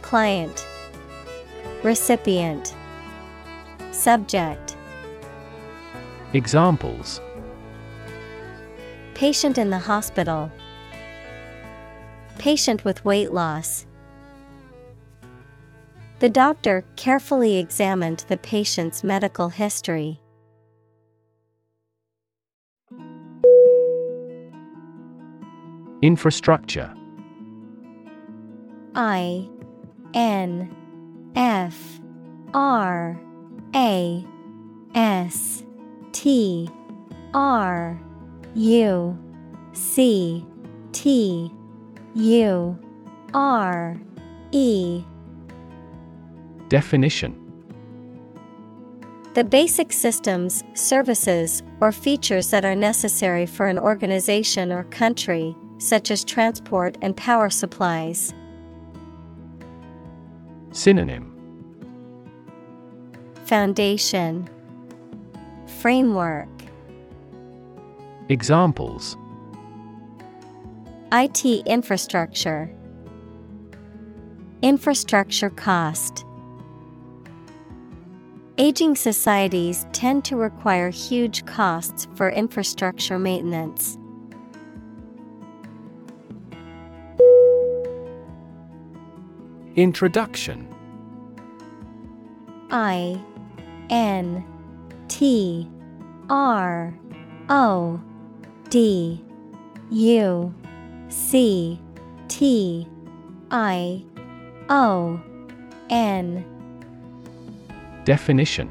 Client. Recipient. Subject. Examples. Patient in the hospital. Patient with weight loss. The doctor carefully examined the patient's medical history. Infrastructure I N F R A S T R U C T U R E. Definition. The basic systems, services, or features that are necessary for an organization or country, such as transport and power supplies. Synonym. Foundation. Framework. Examples IT infrastructure. Infrastructure cost. Aging societies tend to require huge costs for infrastructure maintenance. Introduction. I N T R O D U C T I O N Definition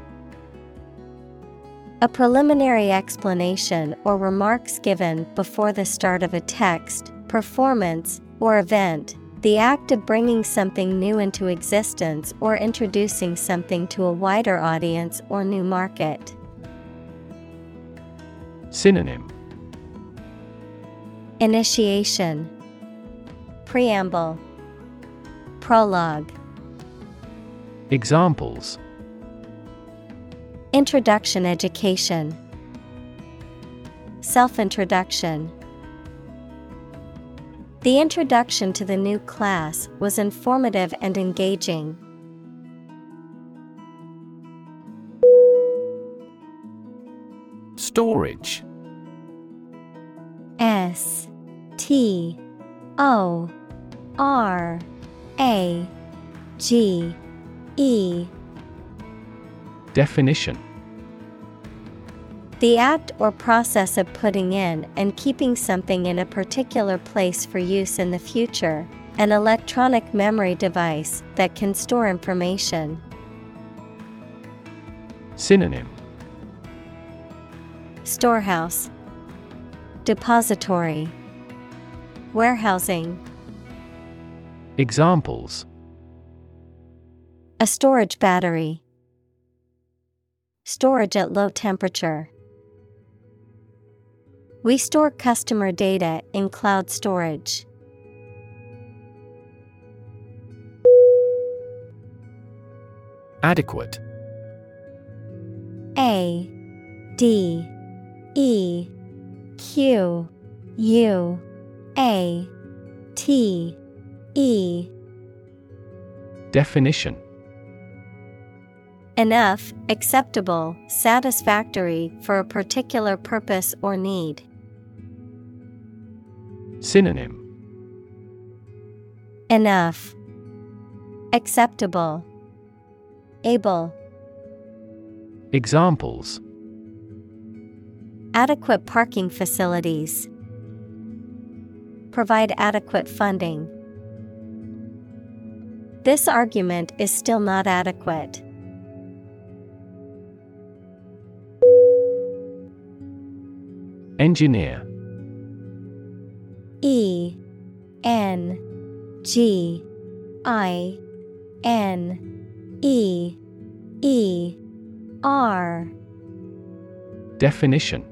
A preliminary explanation or remarks given before the start of a text, performance, or event, the act of bringing something new into existence or introducing something to a wider audience or new market. Synonym Initiation. Preamble. Prologue. Examples. Introduction Education. Self Introduction The introduction to the new class was informative and engaging. Storage. S T O R A G E. Definition. The act or process of putting in and keeping something in a particular place for use in the future, an electronic memory device that can store information. Synonym. Storehouse. Depository Warehousing. Examples. A storage battery. Storage at low temperature. We store customer data in cloud storage. Adequate. A D E Q U A T E Definition Enough, acceptable, satisfactory for a particular purpose or need. Synonym Enough, acceptable, able. Examples Adequate parking facilities. Provide adequate funding. This argument is still not adequate. Engineer E N G I N E E R Definition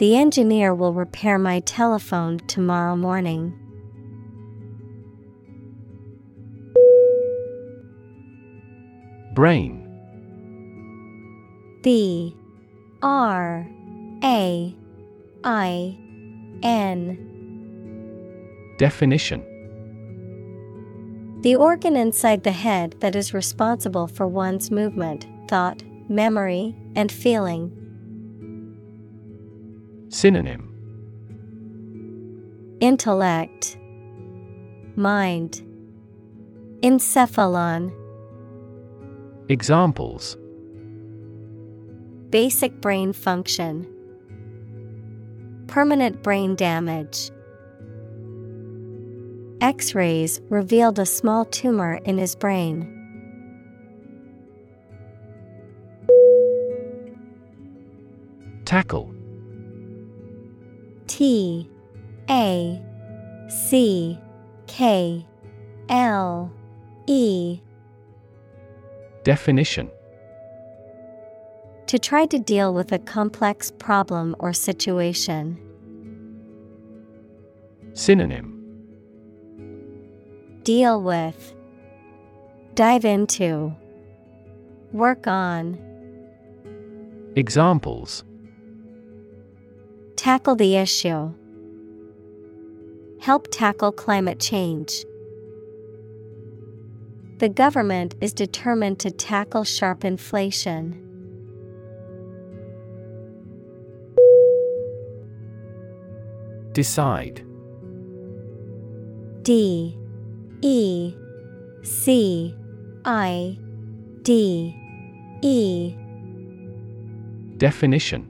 The engineer will repair my telephone tomorrow morning. Brain B R A I N Definition The organ inside the head that is responsible for one's movement, thought, memory, and feeling. Synonym. Intellect, Mind, Encephalon, Examples. Basic brain function, Permanent brain damage. X rays revealed a small tumor in his brain. Tackle T A C K L E. Definition. To try to deal with a complex problem or situation. Synonym. Deal with, Dive into, Work on, Examples Tackle the issue. Help tackle climate change. The government is determined to tackle sharp inflation. Decide. D. E. C. I. D. E. Definition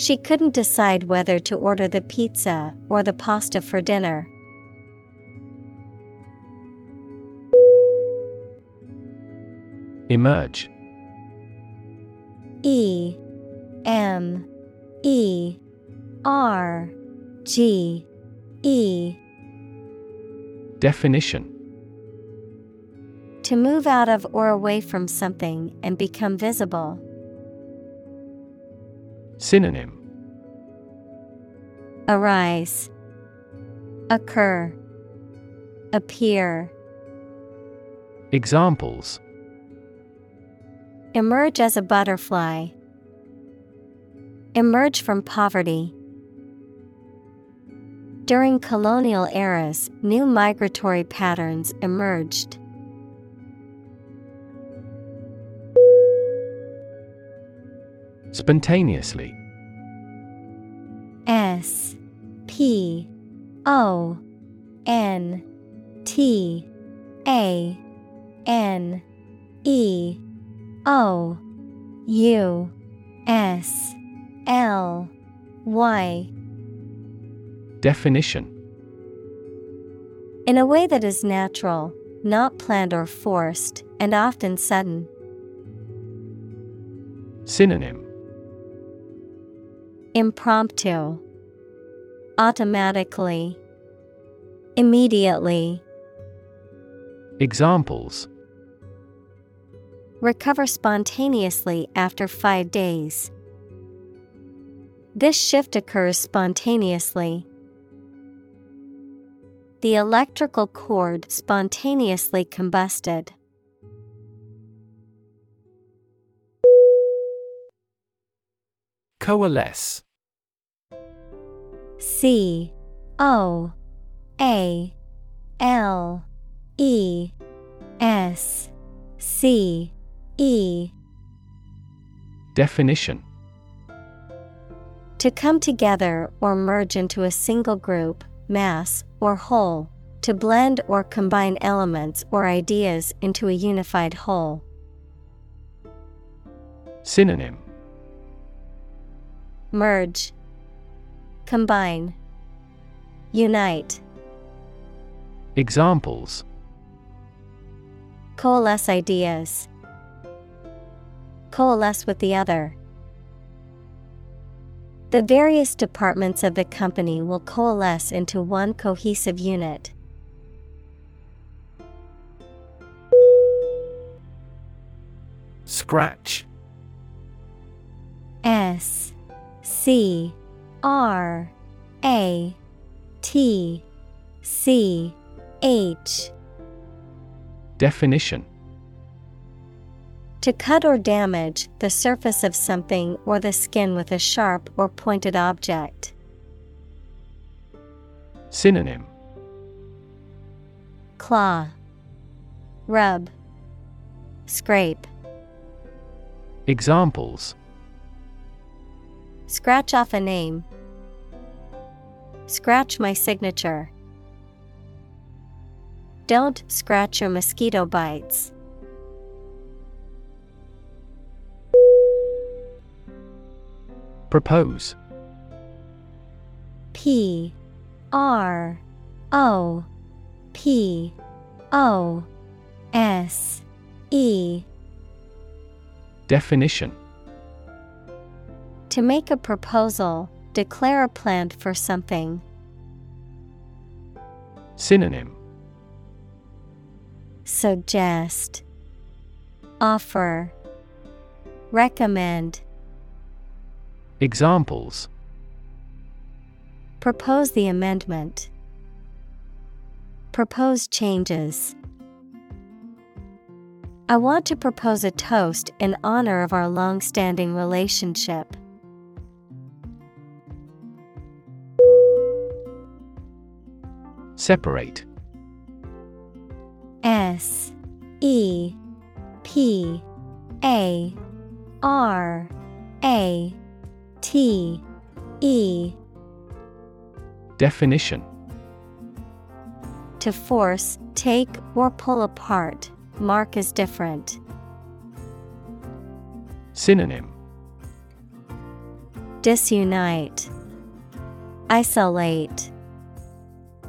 She couldn't decide whether to order the pizza or the pasta for dinner. Emerge E M E R G E Definition To move out of or away from something and become visible. Synonym Arise, Occur, Appear. Examples Emerge as a butterfly. Emerge from poverty. During colonial eras, new migratory patterns emerged. Spontaneously S P O N T A N E O U S L Y. Definition In a way that is natural, not planned or forced, and often sudden. Synonym Impromptu, Automatically, Immediately. Examples Recover spontaneously after five days. This shift occurs spontaneously. The electrical cord spontaneously combusted. Coalesce C O A L E S C E Definition To come together or merge into a single group, mass, or whole. To blend or combine elements or ideas into a unified whole. Synonym Merge, Combine, Unite. Examples Coalesce ideas. Coalesce with the other. The various departments of the company will coalesce into one cohesive unit. Scratch S C R A T C H. Definition. To cut or damage the surface of something or the skin with a sharp or pointed object. Synonym. Claw, Rub, Scrape. Examples Scratch off a name. Scratch my signature. Don't scratch your mosquito bites. Propose P R O P O S E Definition To make a proposal, declare a plan for something. Synonym Suggest, Offer, Recommend. Examples Propose the amendment. Propose changes. I want to propose a toast in honor of our long standing relationship. Separate. S E P A R A T E. Definition. To force, take, or pull apart, mark as different. Synonym. Disunite, Isolate,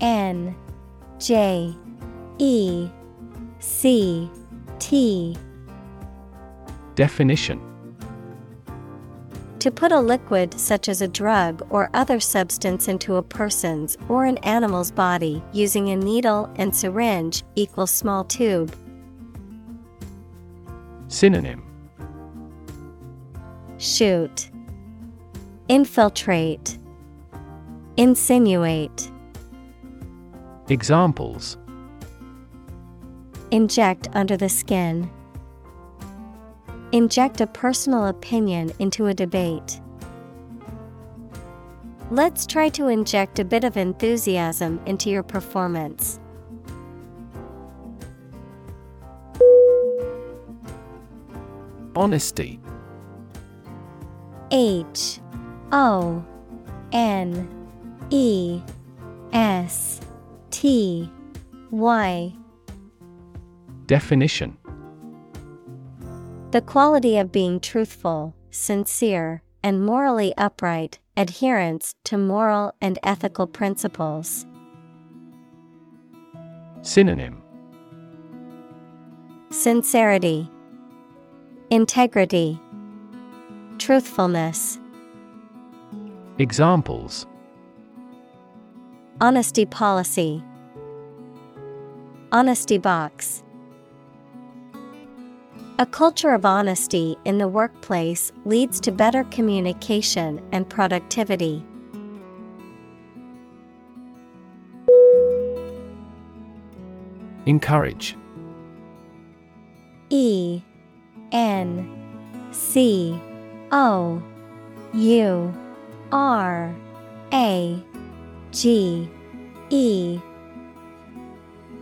N J E C T Definition To put a liquid such as a drug or other substance into a person's or an animal's body using a needle and syringe equals small tube. Synonym Shoot. Infiltrate. Insinuate. Examples Inject under the skin. Inject a personal opinion into a debate. Let's try to inject a bit of enthusiasm into your performance. Honesty H O N E S T Y. Definition. The quality of being truthful, sincere, and morally upright, adherence to moral and ethical principles. Synonym. Sincerity, Integrity, Truthfulness. Examples. Honesty policy, Honesty box. A culture of honesty in the workplace leads to better communication and productivity. Encourage E N C O U R A G E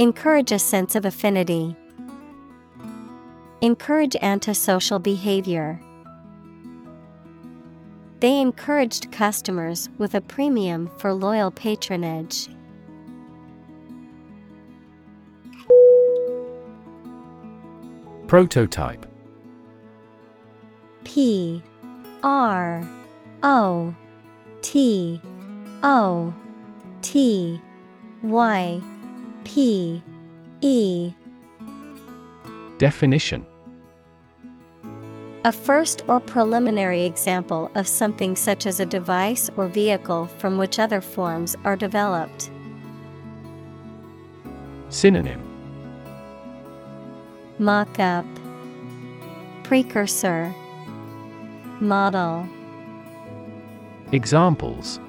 Encourage a sense of affinity. Encourage antisocial behavior. They encouraged customers with a premium for loyal patronage. Prototype P R O T O T Y P E Definition A first or preliminary example of something such as a device or vehicle from which other forms are developed. Synonym Mock up, Precursor, Model. Examples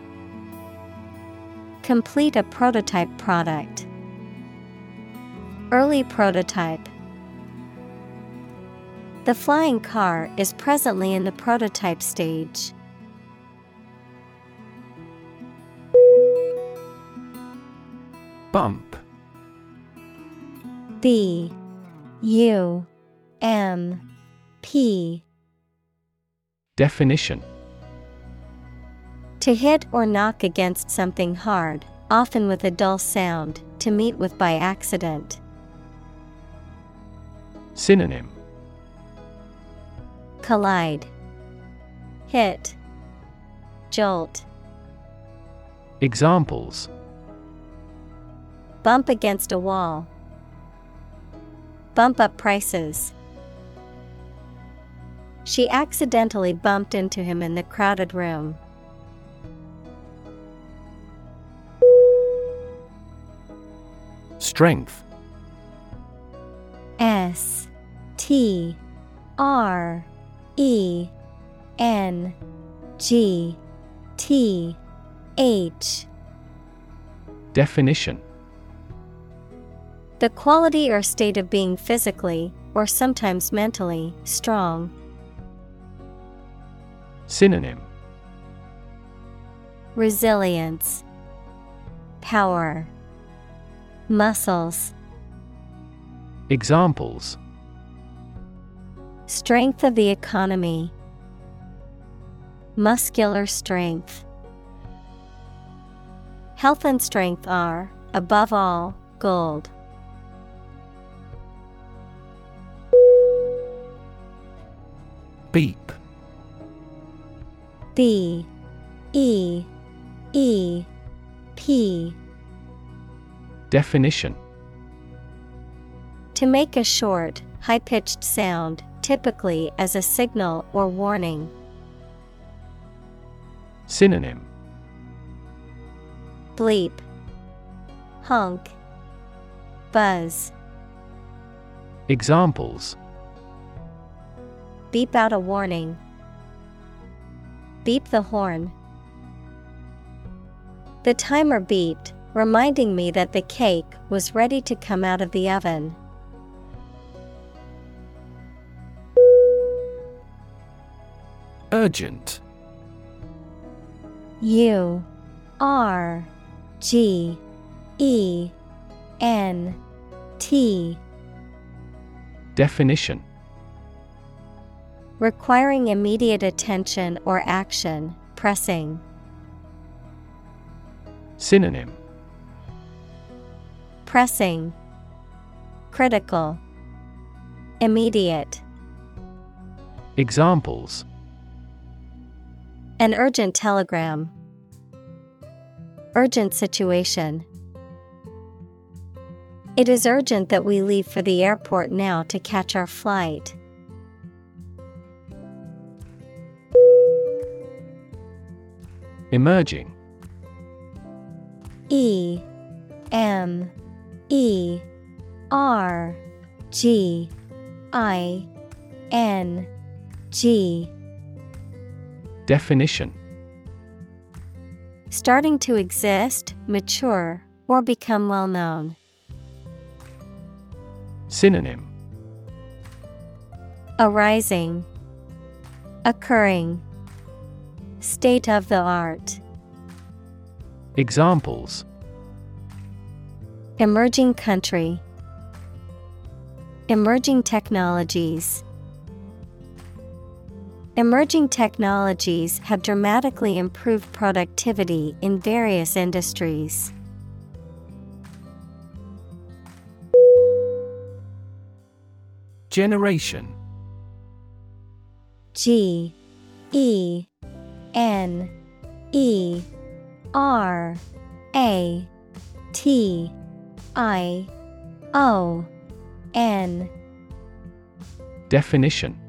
Complete a prototype product. Early prototype. The flying car is presently in the prototype stage. Bump B U M P Definition To hit or knock against something hard, often with a dull sound, to meet with by accident. Synonym. Collide, Hit, Jolt, Examples. Bump against a wall. Bump up prices. She accidentally bumped into him in the crowded room. Strength. S T R E N G T H. Definition. The quality or state of being physically, or sometimes mentally, strong. Synonym. Resilience, Power, Muscles. Examples Strength of the economy. Muscular strength. Health and strength are, above all, gold. Beep B E E P Definition To make a short, high pitched sound, typically as a signal or warning. Synonym Bleep, Honk, Buzz. Examples Beep out a warning. Beep the horn. The timer beeped, reminding me that the cake was ready to come out of the oven. Urgent. U R G E N T. Definition. Requiring immediate attention or action, pressing. Synonym. Pressing, Critical, Immediate. Examples An urgent telegram. Urgent situation. It is urgent that we leave for the airport now to catch our flight. Emerging E M E R G I N G Definition Starting to exist, mature, or become well known. Synonym Arising, Occurring, State of the art. Examples Emerging country, Emerging technologies. Emerging technologies have dramatically improved productivity in various industries. Generation. G E N E R A T I O N. Definition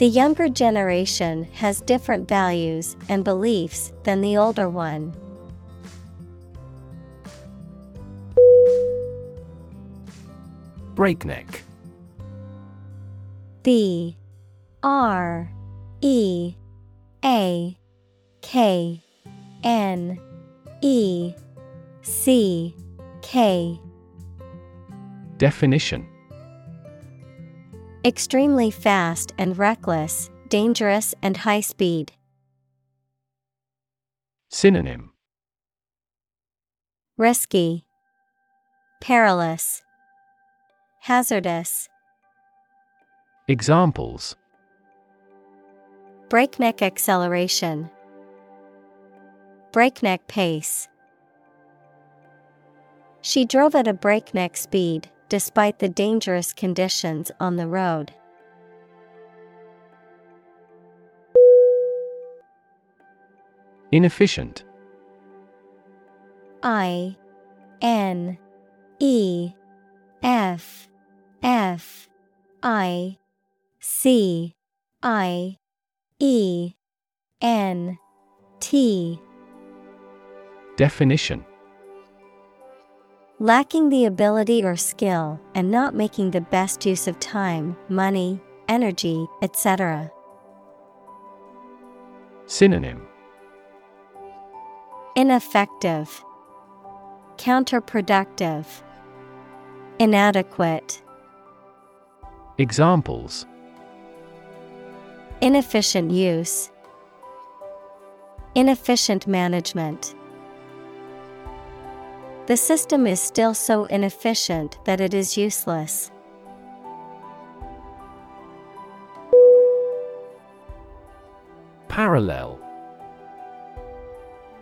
The younger generation has different values and beliefs than the older one. Breakneck. B R E A K N E C K. Definition Extremely fast and reckless, dangerous and high speed. Synonym Risky, Perilous, Hazardous. Examples Breakneck acceleration, Breakneck pace. She drove at a breakneck speed despite the dangerous conditions on the road. Inefficient. I N E F F I C I E N T. Definition Lacking the ability or skill and not making the best use of time, money, energy, etc. Synonym. Ineffective, Counterproductive, Inadequate, Examples. Inefficient use, Inefficient management. The system is still so inefficient that it is useless. Parallel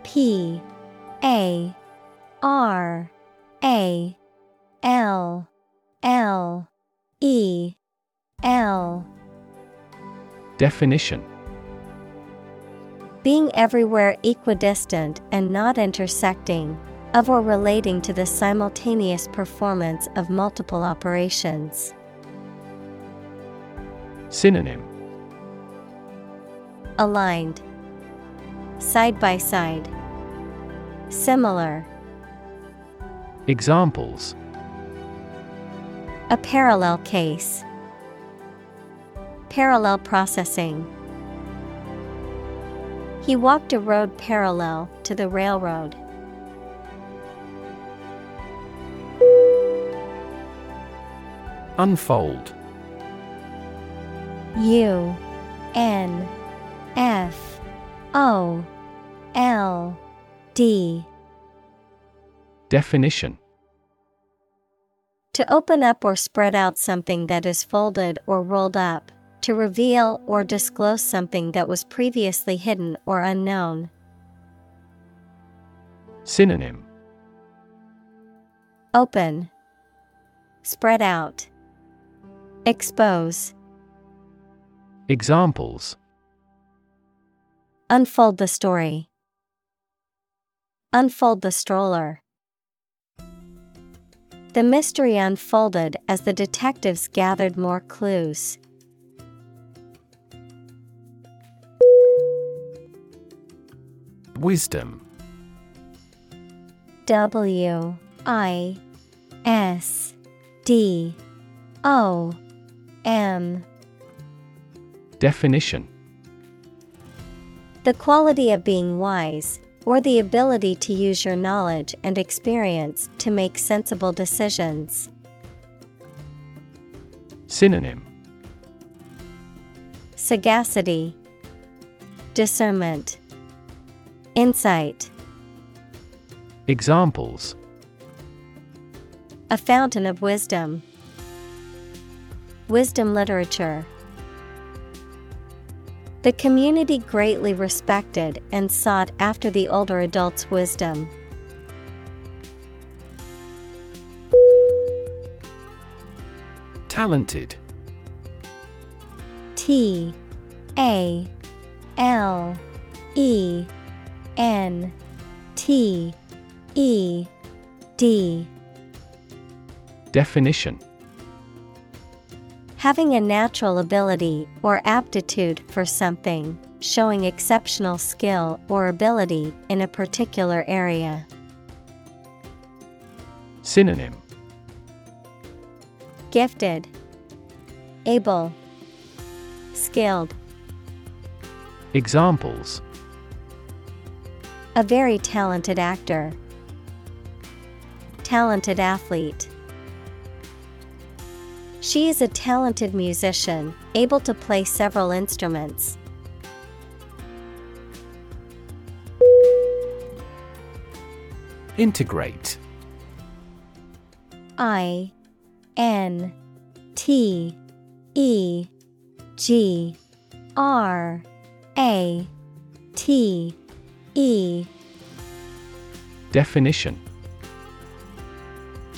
P A R A L L E L Definition Being everywhere equidistant and not intersecting of or relating to the simultaneous performance of multiple operations. Synonym Aligned, Side by side, Similar. Examples A parallel case. Parallel processing. He walked a road parallel to the railroad. Unfold. U N F O L D. Definition. To open up or spread out something that is folded or rolled up, to reveal or disclose something that was previously hidden or unknown. Synonym. Open, Spread out, Expose, Examples Unfold the story, Unfold the stroller. The mystery unfolded as the detectives gathered more clues. Wisdom W I S D O M. Definition. The quality of being wise, or the ability to use your knowledge and experience to make sensible decisions. Synonym. Sagacity, Discernment, Insight, Examples. A fountain of wisdom. Wisdom literature. The community greatly respected and sought after the older adult's wisdom. Talented T A L E N T E D Definition Having a natural ability or aptitude for something, showing exceptional skill or ability in a particular area. Synonym Gifted, Able, Skilled. Examples A very talented actor. Talented athlete. She is a talented musician, able to play several instruments. Integrate. I N T E G R A T E. Definition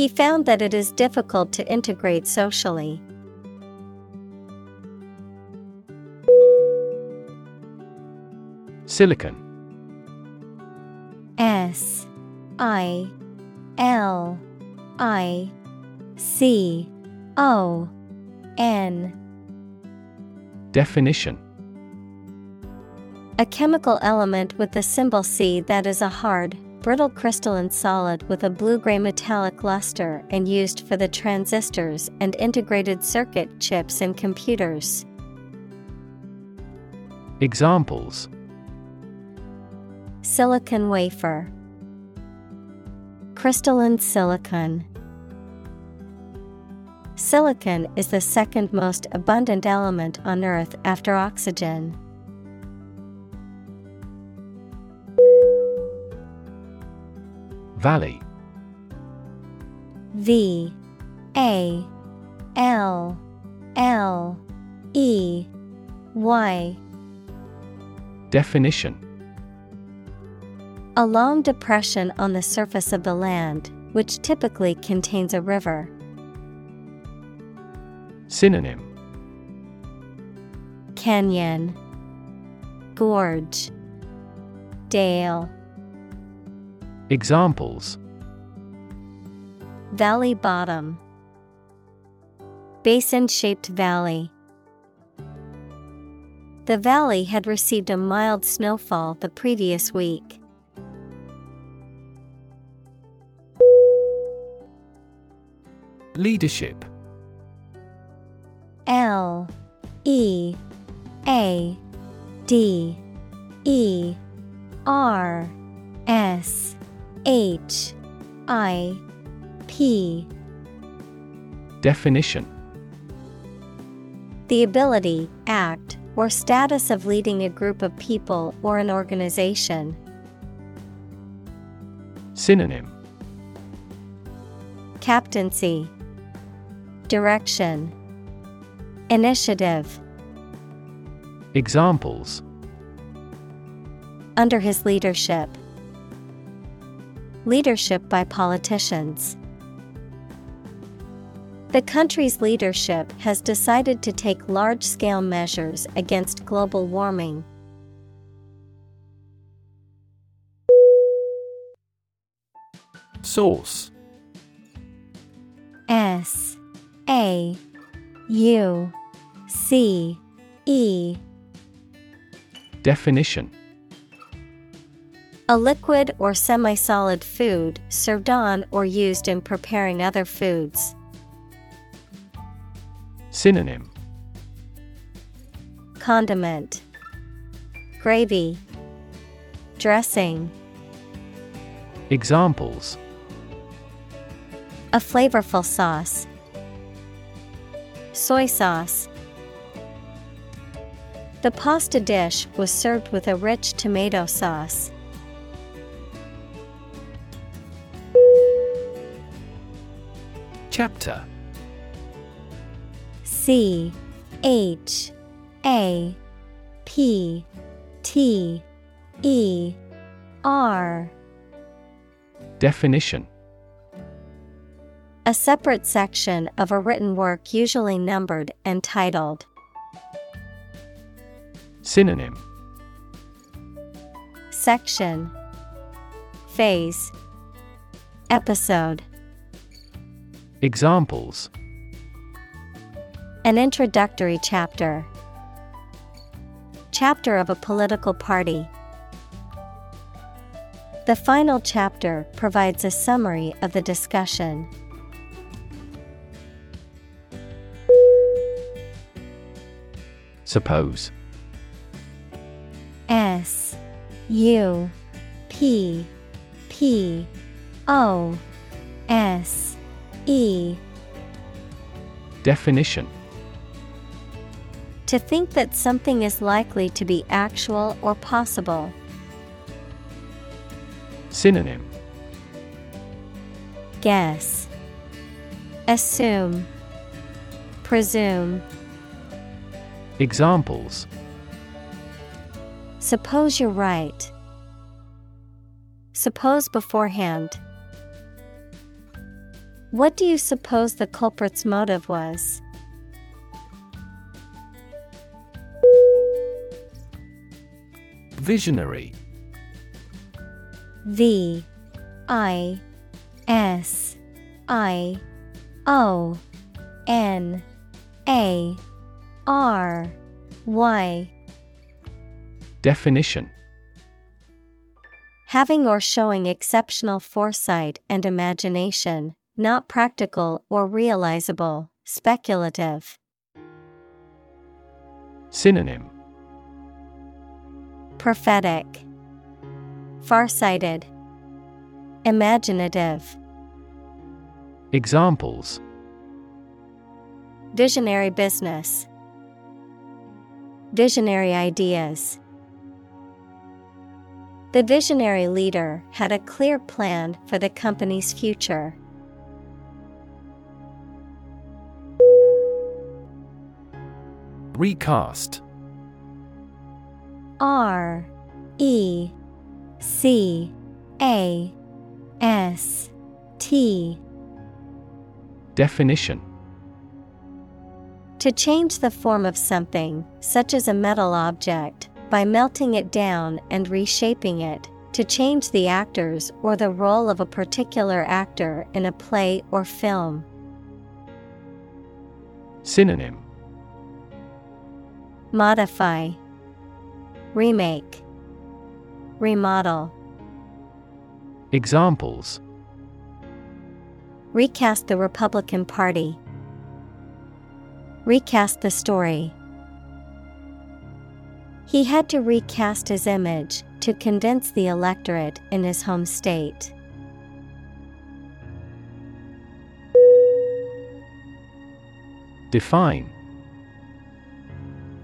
He found that it is difficult to integrate socially. Silicon. S I L I C O N. Definition. A chemical element with the symbol C that is a hard, brittle crystalline solid with a blue gray metallic luster and used for the transistors and integrated circuit chips in computers. Examples Silicon wafer, crystalline silicon. Silicon is the second most abundant element on Earth after oxygen. Valley. V A L L E Y. Definition. A long depression on the surface of the land, which typically contains a river. Synonym. Canyon, Gorge, Dale, Examples. Valley bottom, Basin shaped valley. The valley had received a mild snowfall the previous week. Leadership. L. E. A. D. E. R. S H I P. Definition. The ability, act, or status of leading a group of people or an organization. Synonym. Captaincy, Direction, Initiative. Examples. Under his leadership, Leadership by politicians. The country's leadership has decided to take large scale measures against global warming. Sauce. S. A. U. C. E. Definition A liquid or semi solid food served on or used in preparing other foods. Synonym Condiment, Gravy, Dressing. Examples A flavorful sauce. Soy sauce. The pasta dish was served with a rich tomato sauce. Chapter. C H A P T E R. Definition. A separate section of a written work usually numbered and titled. Synonym. Section. Phase Episode Examples An introductory chapter. Chapter of a political party. The final chapter provides a summary of the discussion. Suppose S U P P O S E Definition To think that something is likely to be actual or possible. Synonym Guess. Assume. Presume. Examples Suppose you're right. Suppose beforehand. What do you suppose the culprit's motive was? Visionary. V I S I O N A R Y. Definition. Having or showing exceptional foresight and imagination, not practical or realizable, speculative. Synonym Prophetic, Farsighted, Imaginative. Examples Visionary business, Visionary ideas. The visionary leader had a clear plan for the company's future. Recast. R E C A S T. Definition. To change the form of something, such as a metal object, by melting it down and reshaping it, to change the actors or the role of a particular actor in a play or film. Synonym Modify, Remake, Remodel. Examples Recast the Republican Party. Recast the story. He had to recast his image to convince the electorate in his home state. Define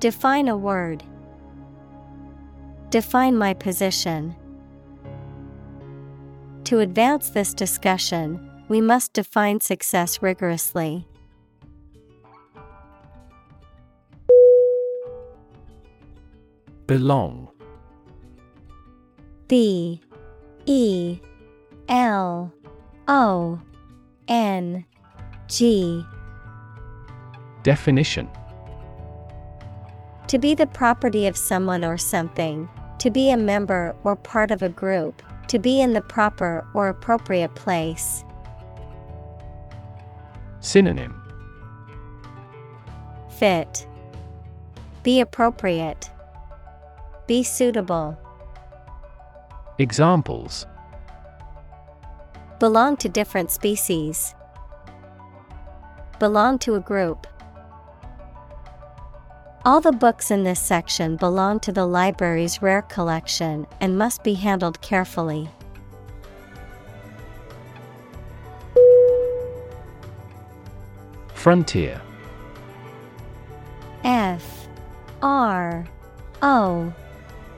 Define a word. Define my position. To advance this discussion, we must define success rigorously. Belong. B. E. L. O. N. G. Definition To be the property of someone or something, to be a member or part of a group, to be in the proper or appropriate place. Synonym Fit. Be appropriate. Be suitable. Examples Belong to different species. Belong to a group. All the books in this section belong to the library's rare collection and must be handled carefully. Frontier. F R O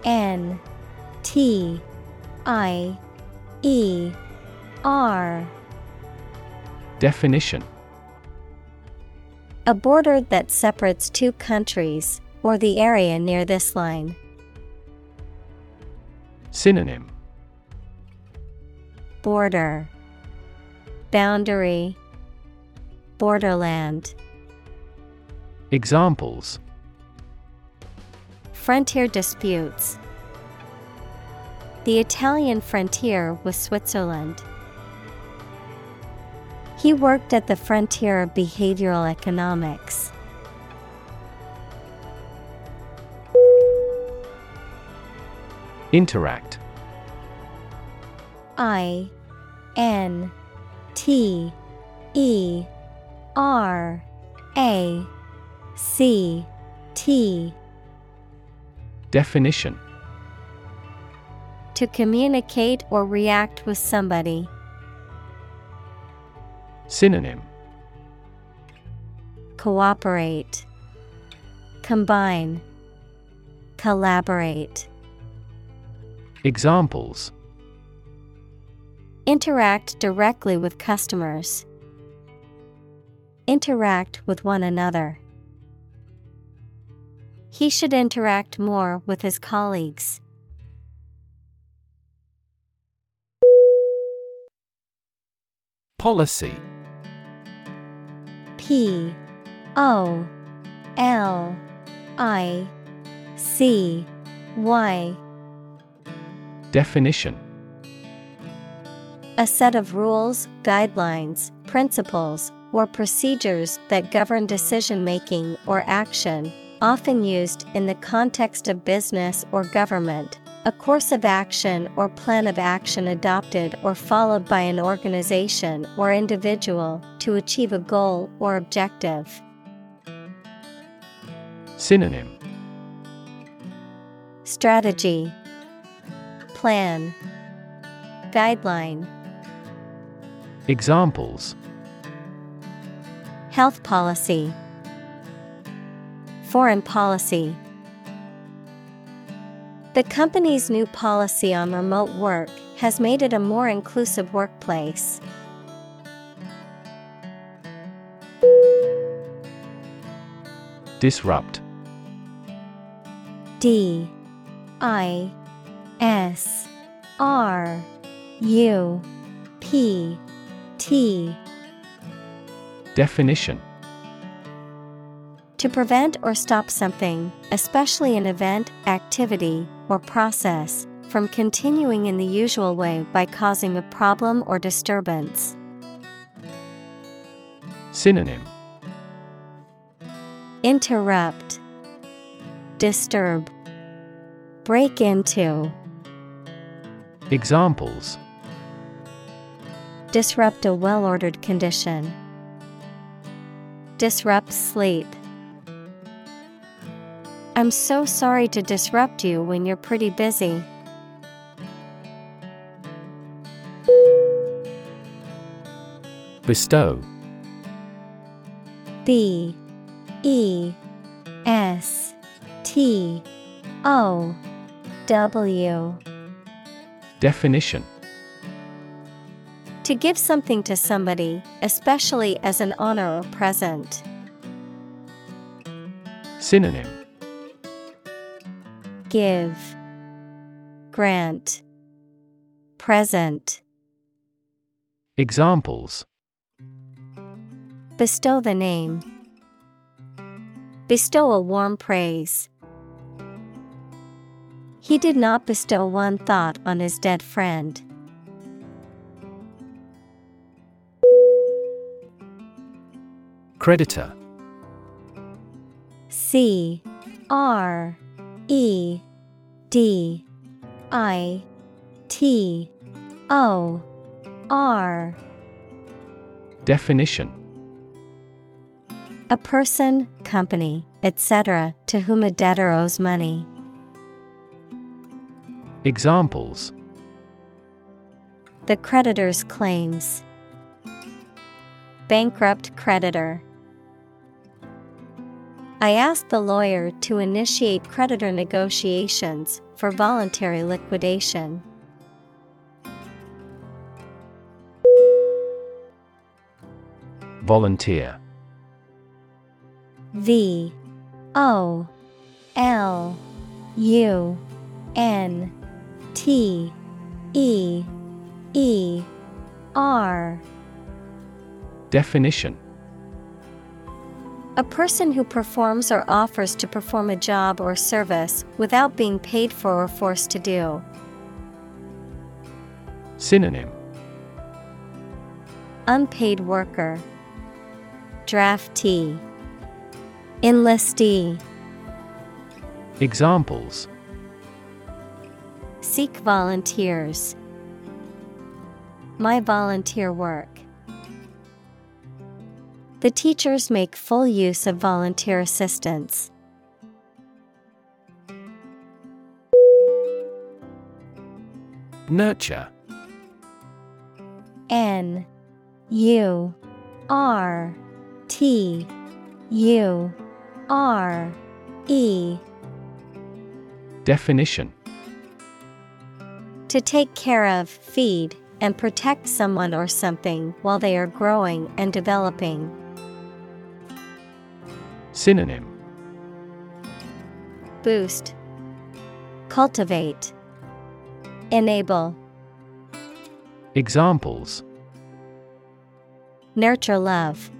N T I E R. Definition A border that separates two countries, or the area near this line. Synonym Border Boundary Borderland Examples Frontier disputes. The Italian frontier with Switzerland. He worked at the frontier of behavioral economics. Interact I N T E R A C T Definition To communicate or react with somebody. Synonym Cooperate, Combine, Collaborate. Examples Interact directly with customers. Interact with one another. He should interact more with his colleagues. Policy P O L I C Y? Definition A set of rules, guidelines, principles, or procedures that govern decision making or action, often used in the context of business or government. A course of action or plan of action adopted or followed by an organization or individual to achieve a goal or objective. Synonym. Strategy. Plan. Guideline. Examples. Health policy. Foreign policy The company's new policy on remote work has made it a more inclusive workplace. Disrupt. D. I. S. R. U. P. T. Definition. To prevent or stop something, especially an event, activity, or process, from continuing in the usual way by causing a problem or disturbance. Synonym Interrupt, Disturb, Break into, Examples Disrupt a well ordered condition. Disrupt sleep. I'm so sorry to disrupt you when you're pretty busy. Bestow B E S T O W Definition To give something to somebody, especially as an honor or present. Synonym Give, Grant, Present. Examples Bestow the name. Bestow a warm praise. He did not bestow one thought on his dead friend. Creditor C R E D I T O R Definition A person, company, etc., to whom a debtor owes money. Examples The creditor's claims. Bankrupt creditor. I asked the lawyer to initiate creditor negotiations for voluntary liquidation. Volunteer. V O L U N T E E R. Definition A person who performs or offers to perform a job or service without being paid for or forced to do. Synonym Unpaid worker, Draftee, Enlistee. Examples Seek volunteers. My volunteer work. The teachers make full use of volunteer assistance. Nurture N U R T U R E Definition To take care of, feed, and protect someone or something while they are growing and developing. Synonym Boost, Cultivate, Enable, Examples Nurture love,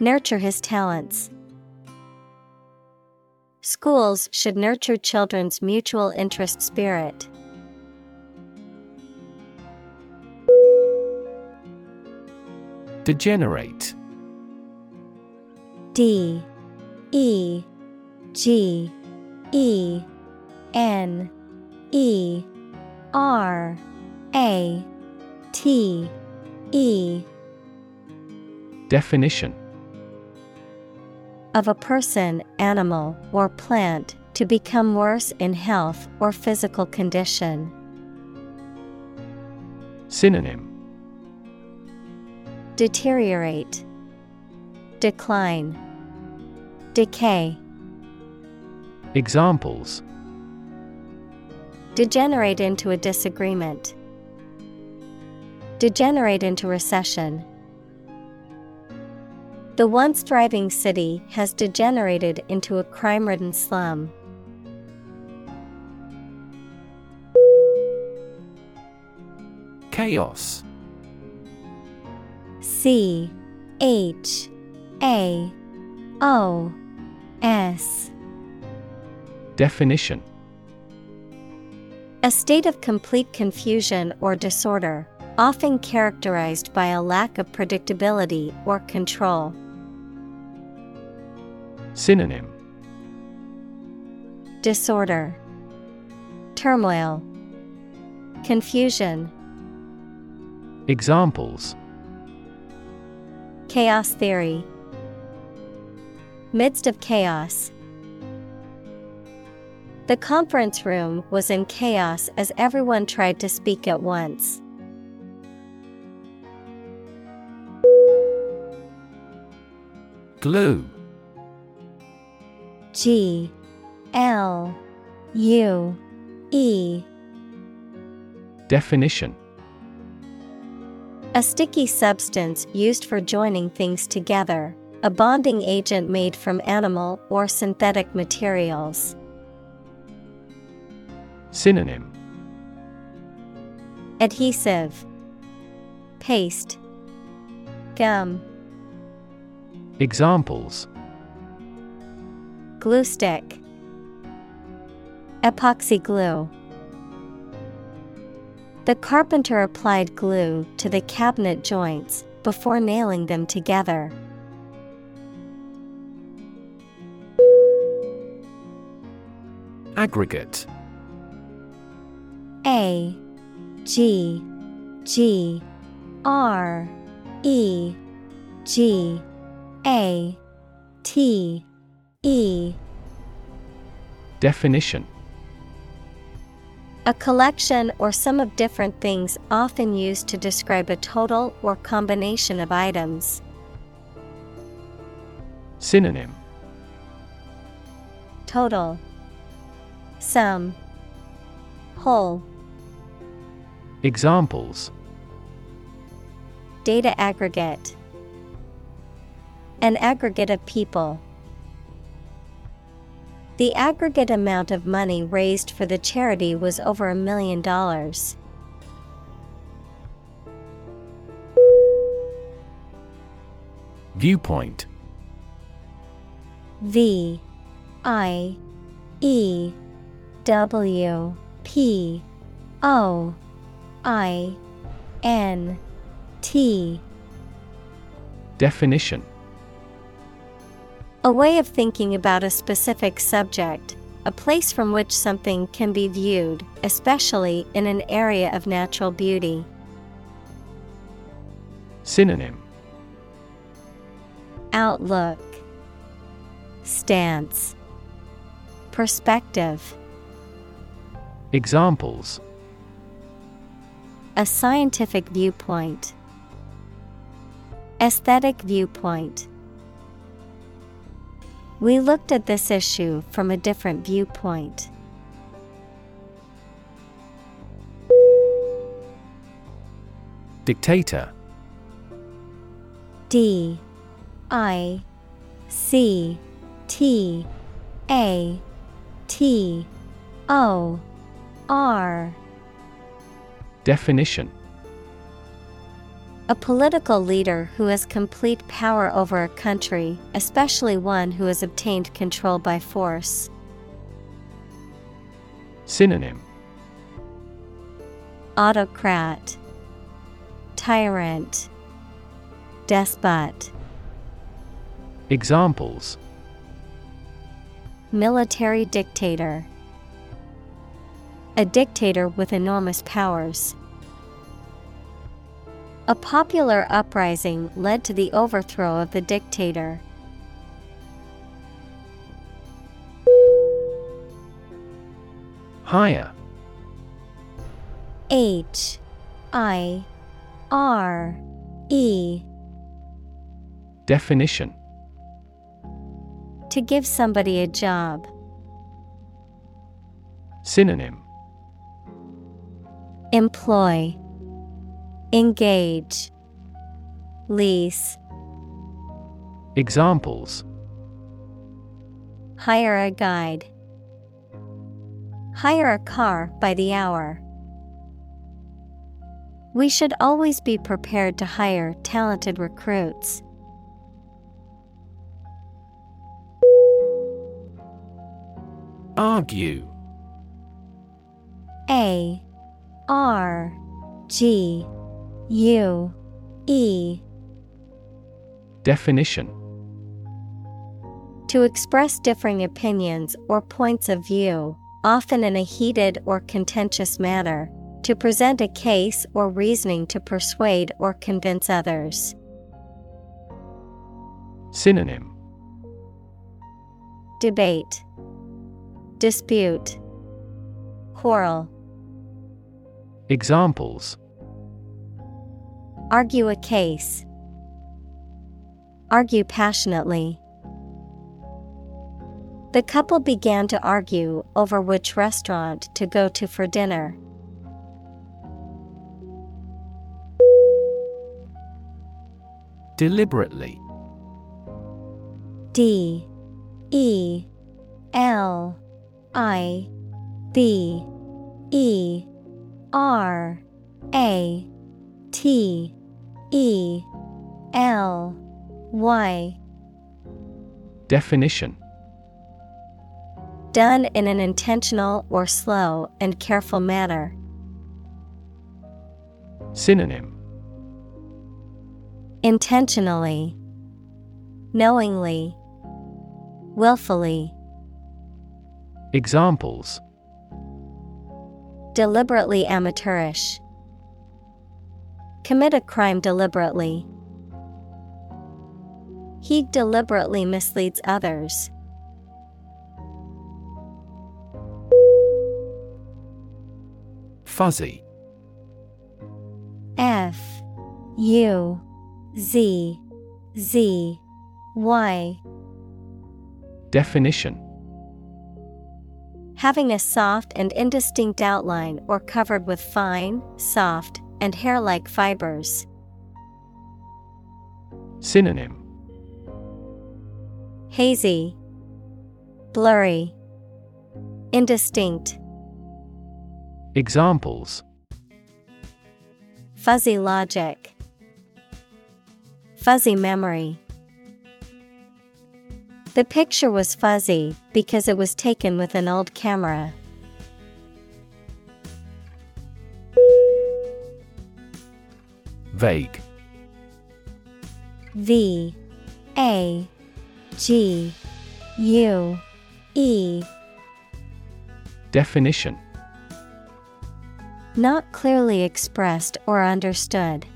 Nurture his talents. Schools should nurture children's mutual interest spirit. Degenerate. D E G E N E R A T E. Definition. Of a person, animal, or plant to become worse in health or physical condition. Synonym. Deteriorate, Decline, Decay. Examples Degenerate into a disagreement. Degenerate into recession. The once thriving city has degenerated into a crime ridden slum. Chaos C H A O S Definition A state of complete confusion or disorder, often characterized by a lack of predictability or control. Synonym Disorder, Turmoil, Confusion. Examples Chaos theory. Midst of chaos. The conference room was in chaos as everyone tried to speak at once. Glue. G. L. U. E. Definition. A sticky substance used for joining things together, a bonding agent made from animal or synthetic materials. Synonym Adhesive, Paste, Gum, Examples Glue stick, Epoxy glue. The carpenter applied glue to the cabinet joints before nailing them together. Aggregate. A G G R E G A T E. Definition. A collection or sum of different things often used to describe a total or combination of items. Synonym. Total Sum Whole. Examples. Data aggregate. An aggregate of people. The aggregate amount of money raised for the charity was over a million dollars. Viewpoint. V I E W P O I N T. Definition. A way of thinking about a specific subject, a place from which something can be viewed, especially in an area of natural beauty. Synonym. Outlook. Stance. Perspective Examples. A scientific viewpoint. Aesthetic viewpoint. We looked at this issue from a different viewpoint. Dictator. D. I. C. T. A. T. O R Definition A political leader who has complete power over a country, especially one who has obtained control by force. Synonym Autocrat, Tyrant, Despot. Examples Military dictator. A dictator with enormous powers. A popular uprising led to the overthrow of the dictator. Hire H I R E Definition To give somebody a job. Synonym Employ Engage Lease Examples Hire a guide. Hire a car by the hour. We should always be prepared to hire talented recruits. Argue A R G U E. Definition. To express differing opinions or points of view, often in a heated or contentious manner, to present a case or reasoning to persuade or convince others. Synonym. Debate, Dispute, Quarrel. Examples. Argue a case. Argue passionately. The couple began to argue over which restaurant to go to for dinner. Deliberately. D. E. L. I. B E R A T E L Y. Definition. Done in an intentional or slow and careful manner. Synonym. Intentionally, Knowingly, Willfully, Examples Deliberately amateurish. Commit a crime deliberately. He deliberately misleads others. Fuzzy F U Z Z Y Definition Having a soft and indistinct outline or covered with fine, soft, and hair like fibers. Synonym. Hazy, Blurry, Indistinct, Examples. Fuzzy logic, Fuzzy memory. The picture was fuzzy because it was taken with an old camera. Vague V A G U E Definition Not clearly expressed or understood.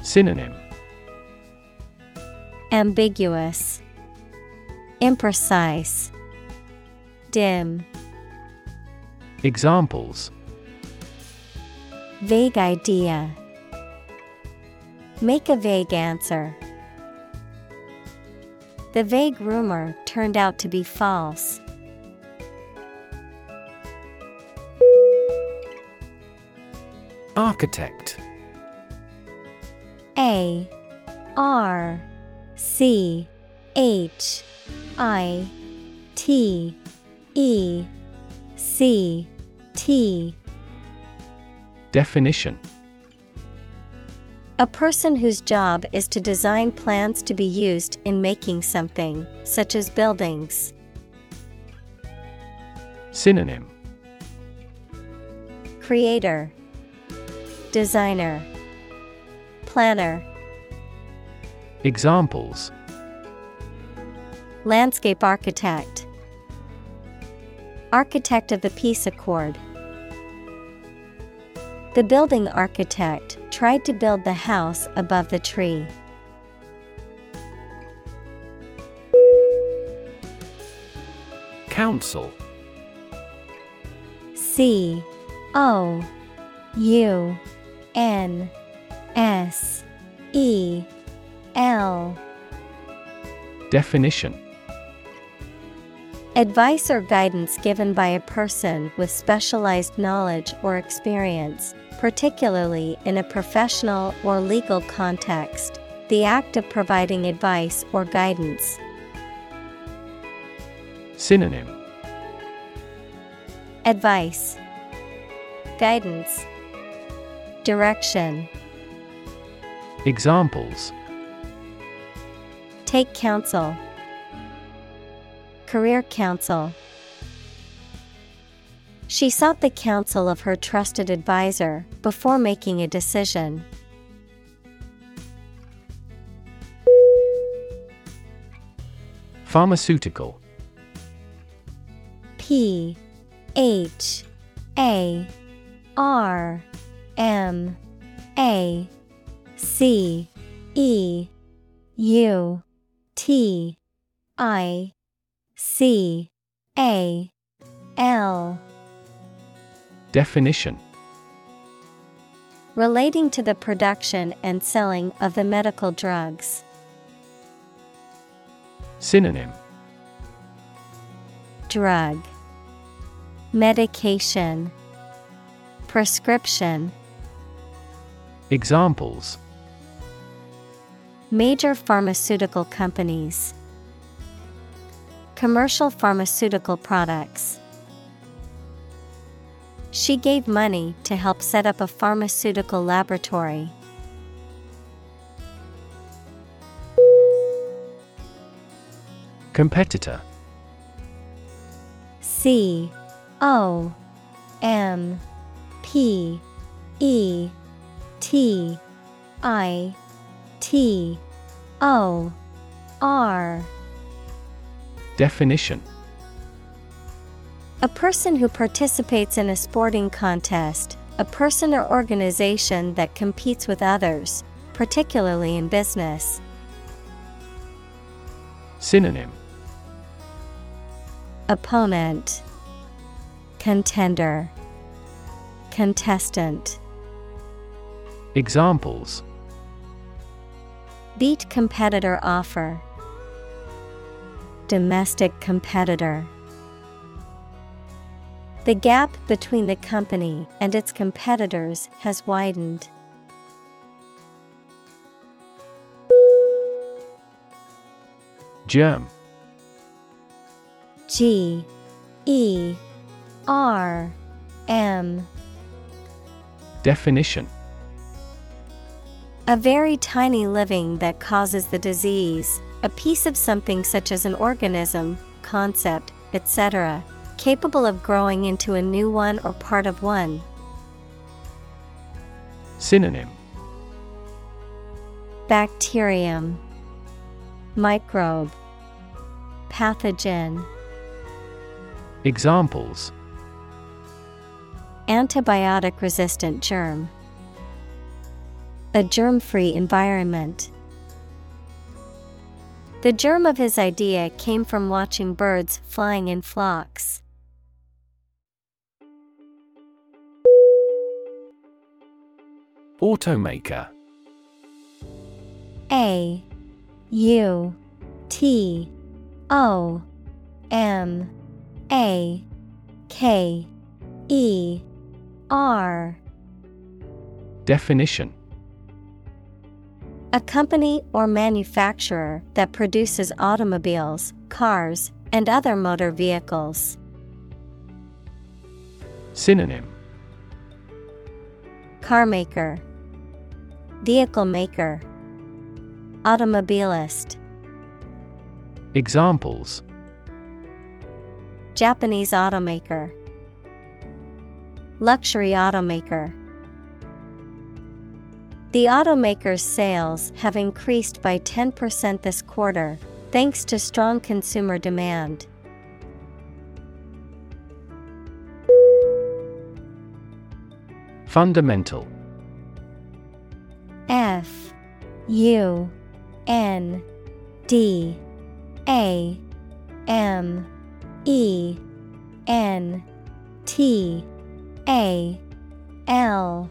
Synonym Ambiguous, Imprecise, Dim, Examples Vague idea. Make a vague answer. The vague rumor turned out to be false. Architect A R C H I T E C T. Definition. A person whose job is to design plans to be used in making something, such as buildings. Synonym. Creator, Designer, Planner. Examples Landscape architect, Architect of the Peace Accord. The building architect tried to build the house above the tree. Counsel C O U N S E L Definition Advice or guidance given by a person with specialized knowledge or experience, particularly in a professional or legal context. The act of providing advice or guidance. Synonym Advice, Guidance, Direction. Examples Take counsel, Career counsel. She sought the counsel of her trusted advisor before making a decision. Pharmaceutical P H A R M A C E U T I C A L. Definition. Relating to the production and selling of the medical drugs. Synonym. Drug. Medication. Prescription. Examples Major pharmaceutical companies. Commercial pharmaceutical products. She gave money to help set up a pharmaceutical laboratory. Competitor. C O M P E T I T O R. Definition. A person who participates in a sporting contest, a person or organization that competes with others, particularly in business. Synonym. Opponent. Contender. Contestant. Examples Beat competitor offer. Domestic competitor. The gap between the company and its competitors has widened. Germ G. E. R. M. Definition A very tiny living that causes the disease, a piece of something such as an organism, concept, etc., capable of growing into a new one or part of one. Synonym Bacterium, Microbe, Pathogen. Examples Antibiotic resistant germ. A germ free environment. The germ of his idea came from watching birds flying in flocks. Automaker A U T O M A K E R Definition A company or manufacturer that produces automobiles, cars, and other motor vehicles. Synonym Car maker, Vehicle maker, Automobilist. Examples Japanese automaker. Luxury automaker. The automaker's sales have increased by 10% this quarter, thanks to strong consumer demand. Fundamental F U N D A M E N T A L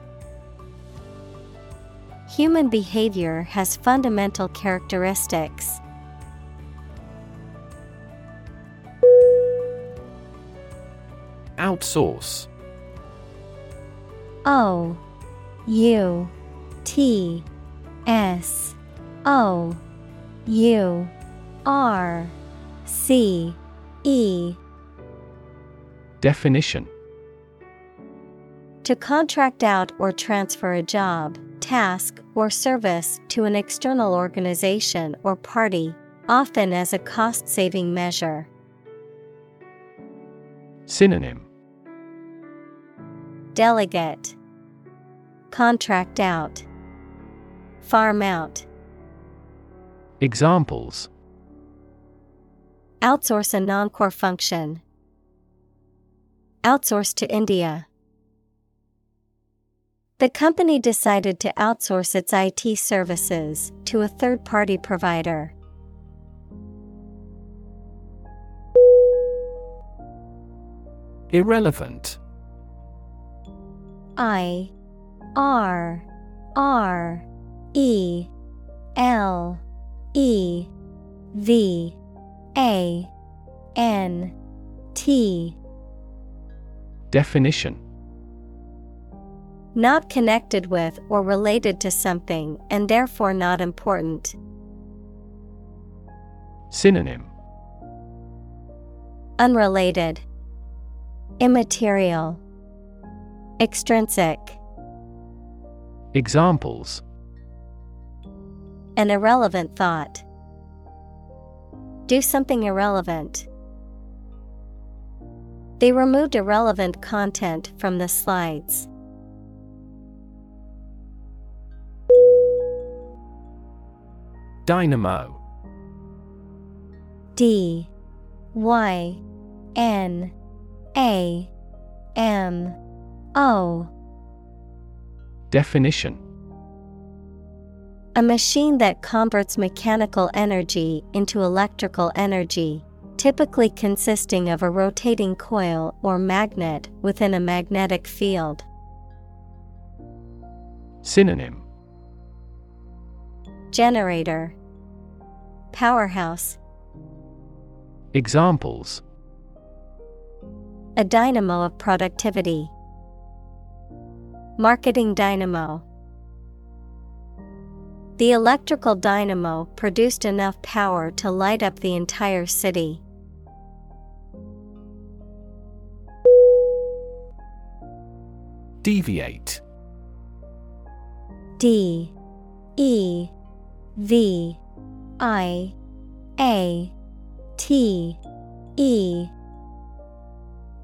Human behavior has fundamental characteristics. Outsource. O U T S O U R C E. Definition. To contract out or transfer a job, task, or service to an external organization or party, often as a cost saving measure. Synonym Delegate Contract out Farm out Examples Outsource a non-core function. Outsource to India. The company decided to outsource its IT services to a third-party provider. Irrelevant. I R R E L E V A N T. Definition Not connected with or related to something and therefore not important. Synonym Unrelated Immaterial Extrinsic Examples An irrelevant thought. Do something irrelevant. They removed irrelevant content from the slides. Dynamo. D Y N A M O. Definition. A machine that converts mechanical energy into electrical energy, typically consisting of a rotating coil or magnet within a magnetic field. Synonym Generator Powerhouse Examples A dynamo of productivity. Marketing dynamo. The electrical dynamo produced enough power to light up the entire city. Deviate D E V I A T E.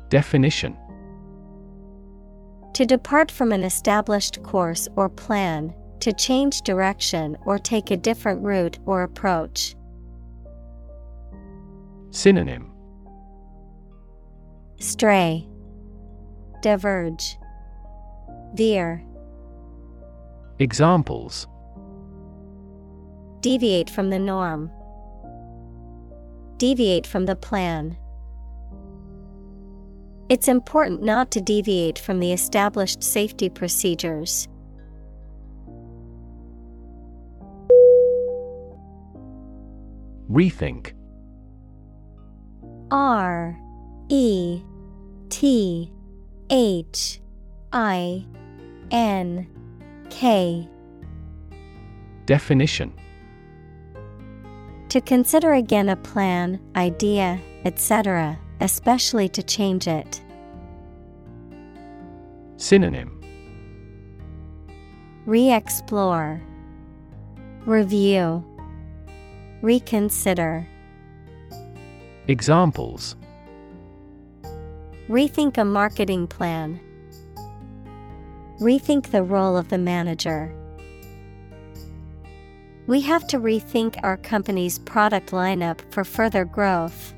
Definition. To depart from an established course or plan, to change direction or take a different route or approach. Synonym. Stray, Diverge, Veer, Examples Deviate from the norm. Deviate from the plan. It's important not to deviate from the established safety procedures. Rethink R E T H I N K Definition To consider again a plan, idea, etc., especially to change it. Synonym Re explore, Review, Reconsider. Examples Rethink a marketing plan. Rethink the role of the manager. We have to rethink our company's product lineup for further growth.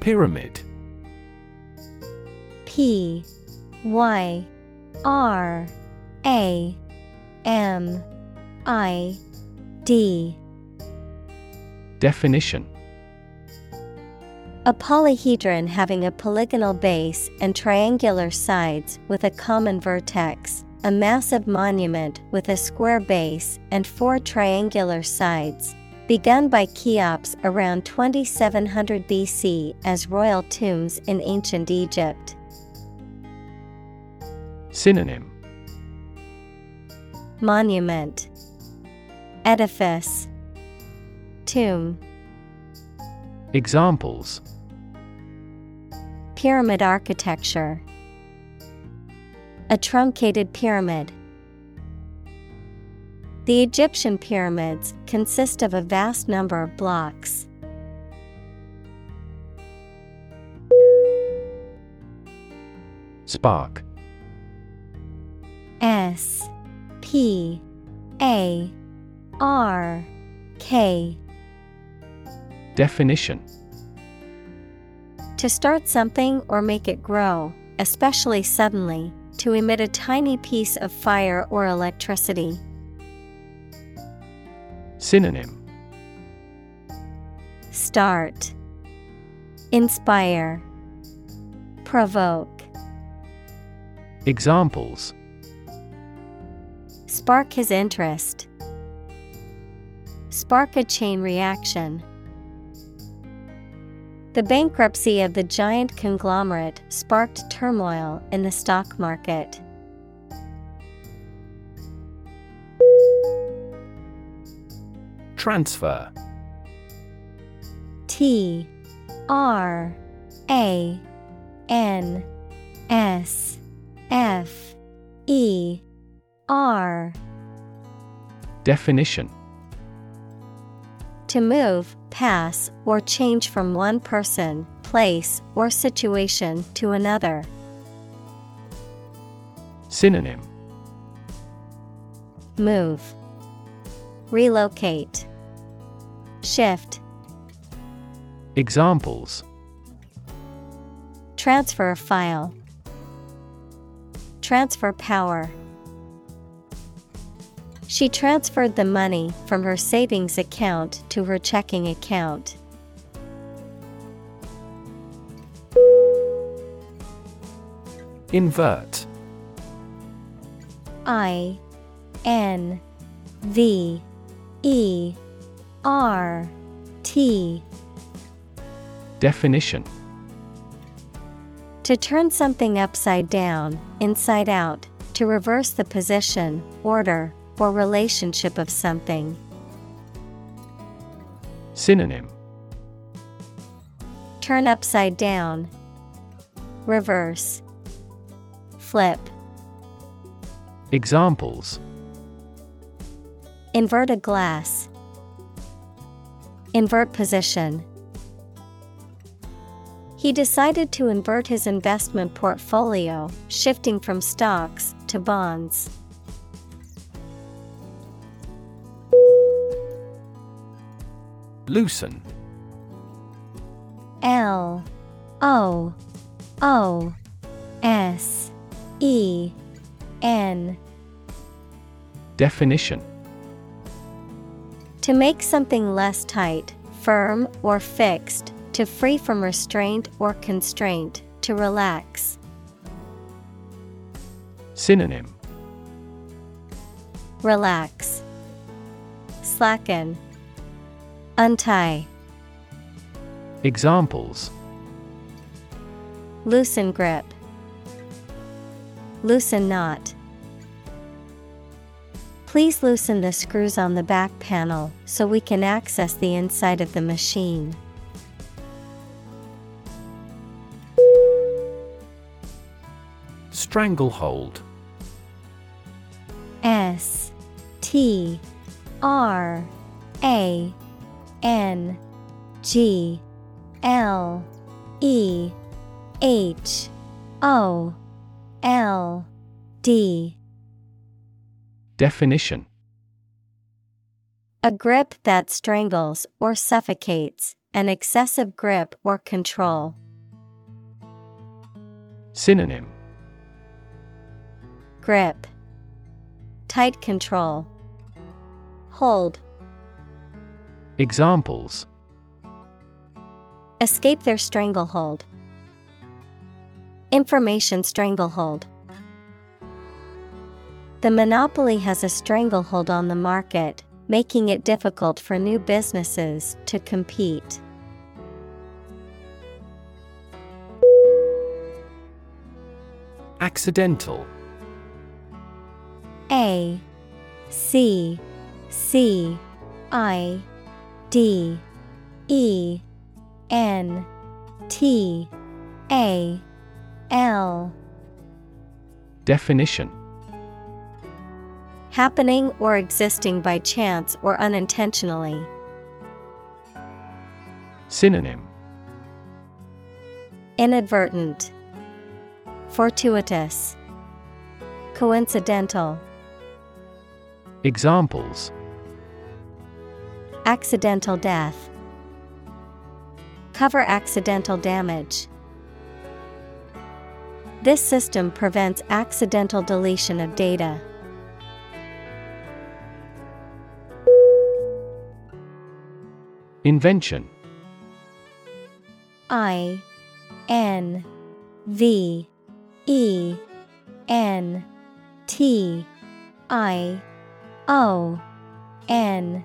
Pyramid. P Y R A M I D. Definition A polyhedron having a polygonal base and triangular sides with a common vertex, a massive monument with a square base and four triangular sides, begun by Cheops around 2700 BC as royal tombs in ancient Egypt. Synonym. Monument. Edifice. Tomb. Examples Pyramid architecture A truncated pyramid. The Egyptian pyramids consist of a vast number of blocks. Spark S P A R K Definition To start something or make it grow, especially suddenly, to emit a tiny piece of fire or electricity. Synonym Start Inspire Provoke Examples Spark his interest. Spark a chain reaction. The bankruptcy of the giant conglomerate sparked turmoil in the stock market. Transfer. T R A N S F E R. Definition To move, pass, or change from one person, place, or situation to another. Synonym Move. Relocate. Shift. Examples Transfer a file. Transfer power. She transferred the money from her savings account to her checking account. Invert. I N V E R T. Definition. To turn something upside down, inside out, to reverse the position, order, or relationship of something. Synonym Turn upside down. Reverse. Flip. Examples Invert a glass. Invert position. He decided to invert his investment portfolio, shifting from stocks to bonds. Loosen L O O S E N Definition To make something less tight, firm, or fixed, to free from restraint or constraint, to relax. Synonym Relax. Slacken. Untie. Examples Loosen grip. Loosen knot. Please loosen the screws on the back panel so we can access the inside of the machine. Stranglehold S T R A N G L E H O L D Definition A grip that strangles or suffocates, an excessive grip or control. Synonym Grip Tight control. Hold. Examples Escape their stranglehold. Information stranglehold. The monopoly has a stranglehold on the market, making it difficult for new businesses to compete. Accidental A C C I D E N T A L. Definition. Happening or existing by chance or unintentionally. Synonym. Inadvertent, Fortuitous, Coincidental. Examples Accidental death. Cover accidental damage. This system prevents accidental deletion of data. Invention I N V E N T I O N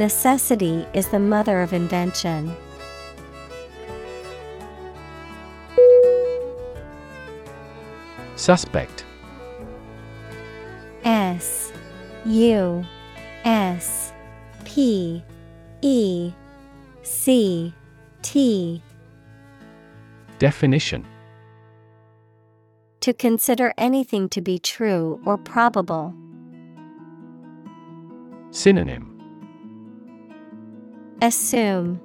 Necessity is the mother of invention. Suspect S U S P E C T Definition To consider anything to be true or probable. Synonym Assume,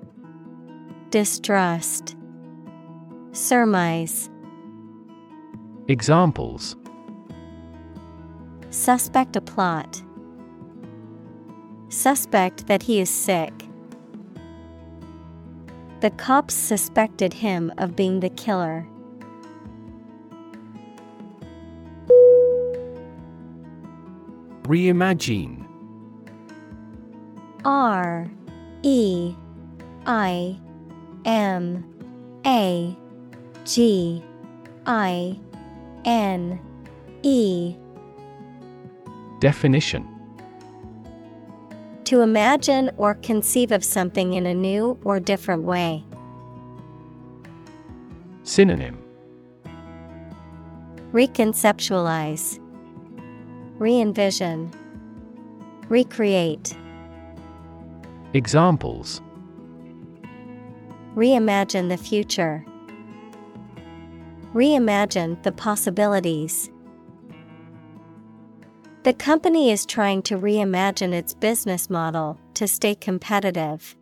Distrust, Surmise. Examples Suspect a plot. Suspect that he is sick. The cops suspected him of being the killer. Reimagine R E I M A G I N E. Definition. To imagine or conceive of something in a new or different way. Synonym. Reconceptualize, Re envision, Recreate. Examples Reimagine the future. Reimagine the possibilities. The company is trying to reimagine its business model to stay competitive.